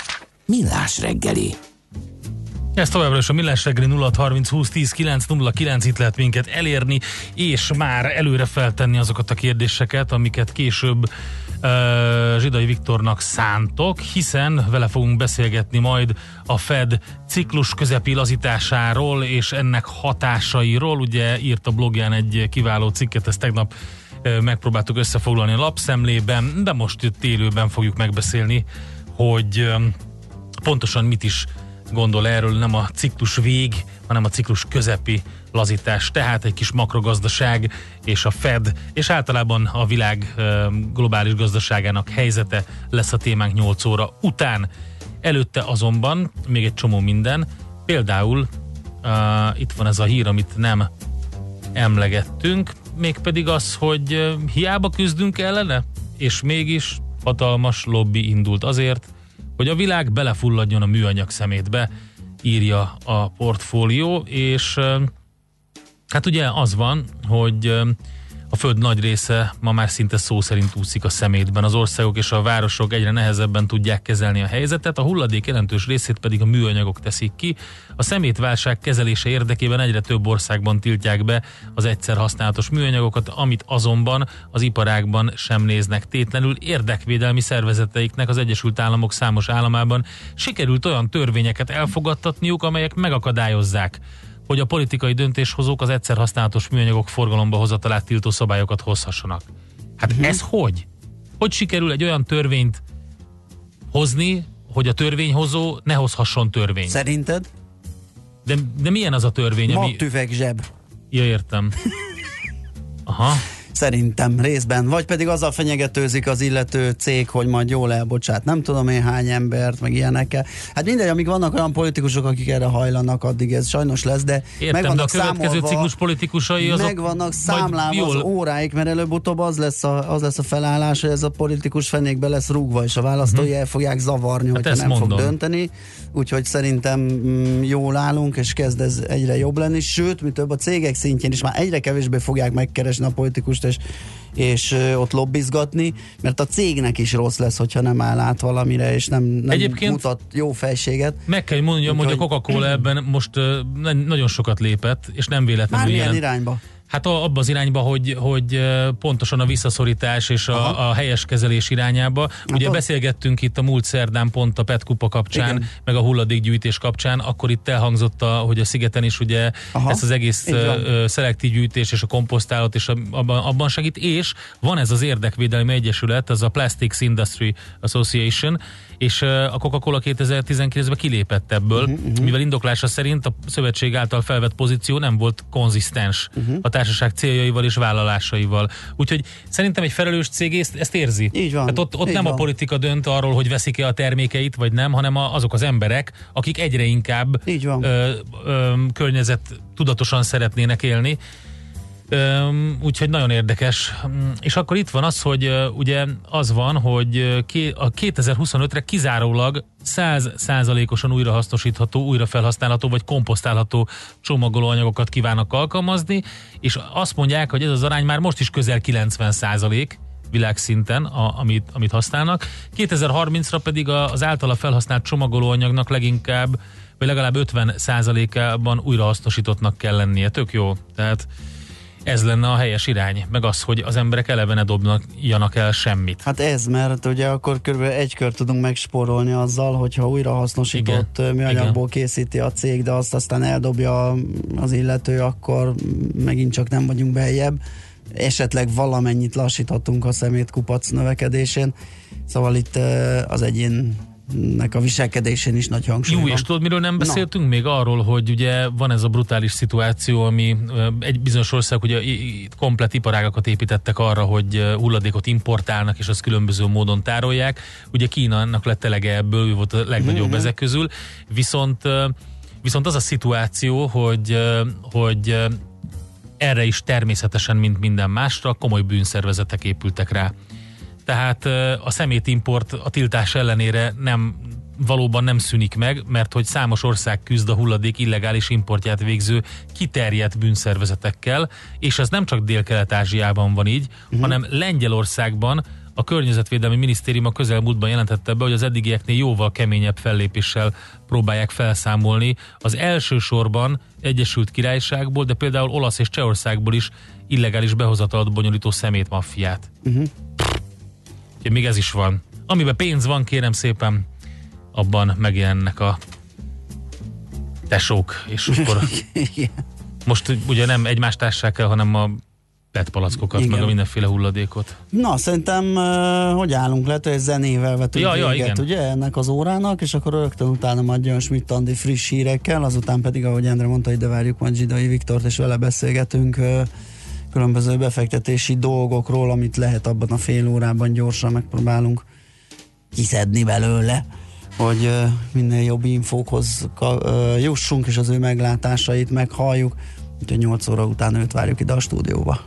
Millás reggeli. Ez továbbra is a Millás reggeli 0 30 20 10 9 0 9 itt lehet minket elérni, és már előre feltenni azokat a kérdéseket, amiket később uh, Zsidai Viktornak szántok, hiszen vele fogunk beszélgetni majd a Fed ciklus közepi lazításáról és ennek hatásairól. Ugye írt a blogján egy kiváló cikket, ezt tegnap megpróbáltuk összefoglalni a lapszemlében, de most itt élőben fogjuk megbeszélni, hogy pontosan mit is gondol erről, nem a ciklus vég, hanem a ciklus közepi lazítás. Tehát egy kis makrogazdaság és a Fed, és általában a világ globális gazdaságának helyzete lesz a témánk 8 óra után. Előtte azonban még egy csomó minden, például uh, itt van ez a hír, amit nem emlegettünk, mégpedig az, hogy hiába küzdünk ellene, és mégis hatalmas lobby indult azért, hogy a világ belefulladjon a műanyag szemétbe, írja a portfólió, és hát ugye az van, hogy a föld nagy része ma már szinte szó szerint úszik a szemétben. Az országok és a városok egyre nehezebben tudják kezelni a helyzetet, a hulladék jelentős részét pedig a műanyagok teszik ki. A szemétválság kezelése érdekében egyre több országban tiltják be az egyszer használatos műanyagokat, amit azonban az iparágban sem néznek tétlenül. Érdekvédelmi szervezeteiknek az Egyesült Államok számos államában sikerült olyan törvényeket elfogadtatniuk, amelyek megakadályozzák hogy a politikai döntéshozók az egyszer használatos műanyagok forgalomba hozatalát tiltó szabályokat hozhassanak. Hát uh-huh. ez hogy? Hogy sikerül egy olyan törvényt hozni, hogy a törvényhozó ne hozhasson törvényt? Szerinted? De, de milyen az a törvény? ami... Mattüveg zseb. Ja, értem. Aha. Szerintem részben. Vagy pedig azzal fenyegetőzik az illető cég, hogy majd jól elbocsát nem tudom én hány embert, meg ilyenekkel. Hát mindegy, amíg vannak olyan politikusok, akik erre hajlanak, addig ez sajnos lesz, de Értem, meg de a vannak következő számolva, ciklus politikusai azok meg vannak számlálva az óráik, mert előbb-utóbb az lesz, a, az lesz a felállás, hogy ez a politikus fenékbe lesz rúgva, és a választói uh-huh. el fogják zavarni, Hát hogyha nem mondom. fog dönteni. Úgyhogy szerintem mm, jól állunk, és kezd ez egyre jobb lenni. Sőt, mi több a cégek szintjén is már egyre kevésbé fogják megkeresni a politikust, és és ott lobbizgatni, mert a cégnek is rossz lesz, hogyha nem áll át valamire, és nem, nem Egyébként- mutat jó fejséget. Meg kell mondjam, hogy a Coca-Cola ebben most nagyon sokat lépett, és nem véletlenül Már milyen jelent- irányba? Hát abba az irányba, hogy, hogy pontosan a visszaszorítás és a, a helyes kezelés irányába. Ugye ott- beszélgettünk itt a múlt szerdán pont a PET kupa kapcsán, Igen. meg a hulladékgyűjtés kapcsán, akkor itt elhangzott, a, hogy a szigeten is ugye Aha, ezt az egész szelektív gyűjtés és a komposztálat és abban, abban segít, és van ez az érdekvédelmi egyesület, ez a Plastics Industry Association, és a Coca-Cola 2019-ben kilépett ebből, uh-huh, uh-huh. mivel indoklása szerint a szövetség által felvett pozíció nem volt konzisztens uh-huh. a társaság céljaival és vállalásaival. Úgyhogy szerintem egy felelős cég ezt, ezt érzi. Így van, Hát ott, ott nem van. a politika dönt arról, hogy veszik-e a termékeit, vagy nem, hanem a, azok az emberek, akik egyre inkább Így van. Ö, ö, környezet tudatosan szeretnének élni. Úgyhogy nagyon érdekes. Mm, És akkor itt van az, hogy ugye az van, hogy a 2025-re kizárólag 100 százalékosan újrahasznosítható, újrafelhasználható vagy komposztálható csomagolóanyagokat kívánnak alkalmazni, és azt mondják, hogy ez az arány már most is közel 90 százalék világszinten, a, amit, amit használnak. 2030-ra pedig az általa felhasznált csomagolóanyagnak leginkább, vagy legalább 50 százalékában újrahasznosítottnak kell lennie. Tök jó. Tehát ez lenne a helyes irány, meg az, hogy az emberek eleve ne dobjanak el semmit. Hát ez, mert ugye akkor kb. egy kör tudunk megspórolni azzal, hogyha újra hasznosított Igen, műanyagból készíti a cég, de azt aztán eldobja az illető, akkor megint csak nem vagyunk beljebb. Esetleg valamennyit lassíthatunk a szemétkupac növekedésén. Szóval itt az egyénnek a viselkedésén is nagy hangsúly Jó, van. és tudod, miről nem beszéltünk még arról, hogy ugye van ez a brutális szituáció, ami egy bizonyos ország ugye komplet iparágakat építettek arra, hogy hulladékot importálnak, és azt különböző módon tárolják. Ugye Kínának lett elege ebből, ő volt a legnagyobb Mhm. ezek közül, viszont viszont az a szituáció, hogy, hogy erre is természetesen, mint minden másra, komoly bűnszervezetek épültek rá. Tehát a szemétimport a tiltás ellenére nem valóban nem szűnik meg, mert hogy számos ország küzd a hulladék illegális importját végző kiterjedt bűnszervezetekkel, és ez nem csak Dél-Kelet-Ázsiában van így, uh-huh. hanem Lengyelországban a Környezetvédelmi Minisztérium a közelmúltban jelentette be, hogy az eddigieknél jóval keményebb fellépéssel próbálják felszámolni. Az elsősorban Egyesült Királyságból, de például Olasz és Csehországból is illegális behozatalat bonyolító szemétmaffiát. Uh-huh. Úgyhogy még ez is van. Amiben pénz van, kérem szépen, abban megjelennek a tesók, és akkor most ugye nem egymást társák el, hanem a PET palackokat, Igen. meg a mindenféle hulladékot. Na, szerintem hogy állunk le, hogy zenével vetünk Ja, ja, véget, igen. ugye, ennek az órának, és akkor rögtön utána majd jön Schmidt Andi friss hírekkel, azután pedig, ahogy Endre mondta, ide várjuk majd Zsidai Viktort, és vele beszélgetünk különböző befektetési dolgokról, amit lehet abban a fél órában gyorsan megpróbálunk kiszedni belőle, hogy minél jobb infókhoz jussunk, és az ő meglátásait meghalljuk. Úgyhogy 8 óra után őt várjuk ide a stúdióba.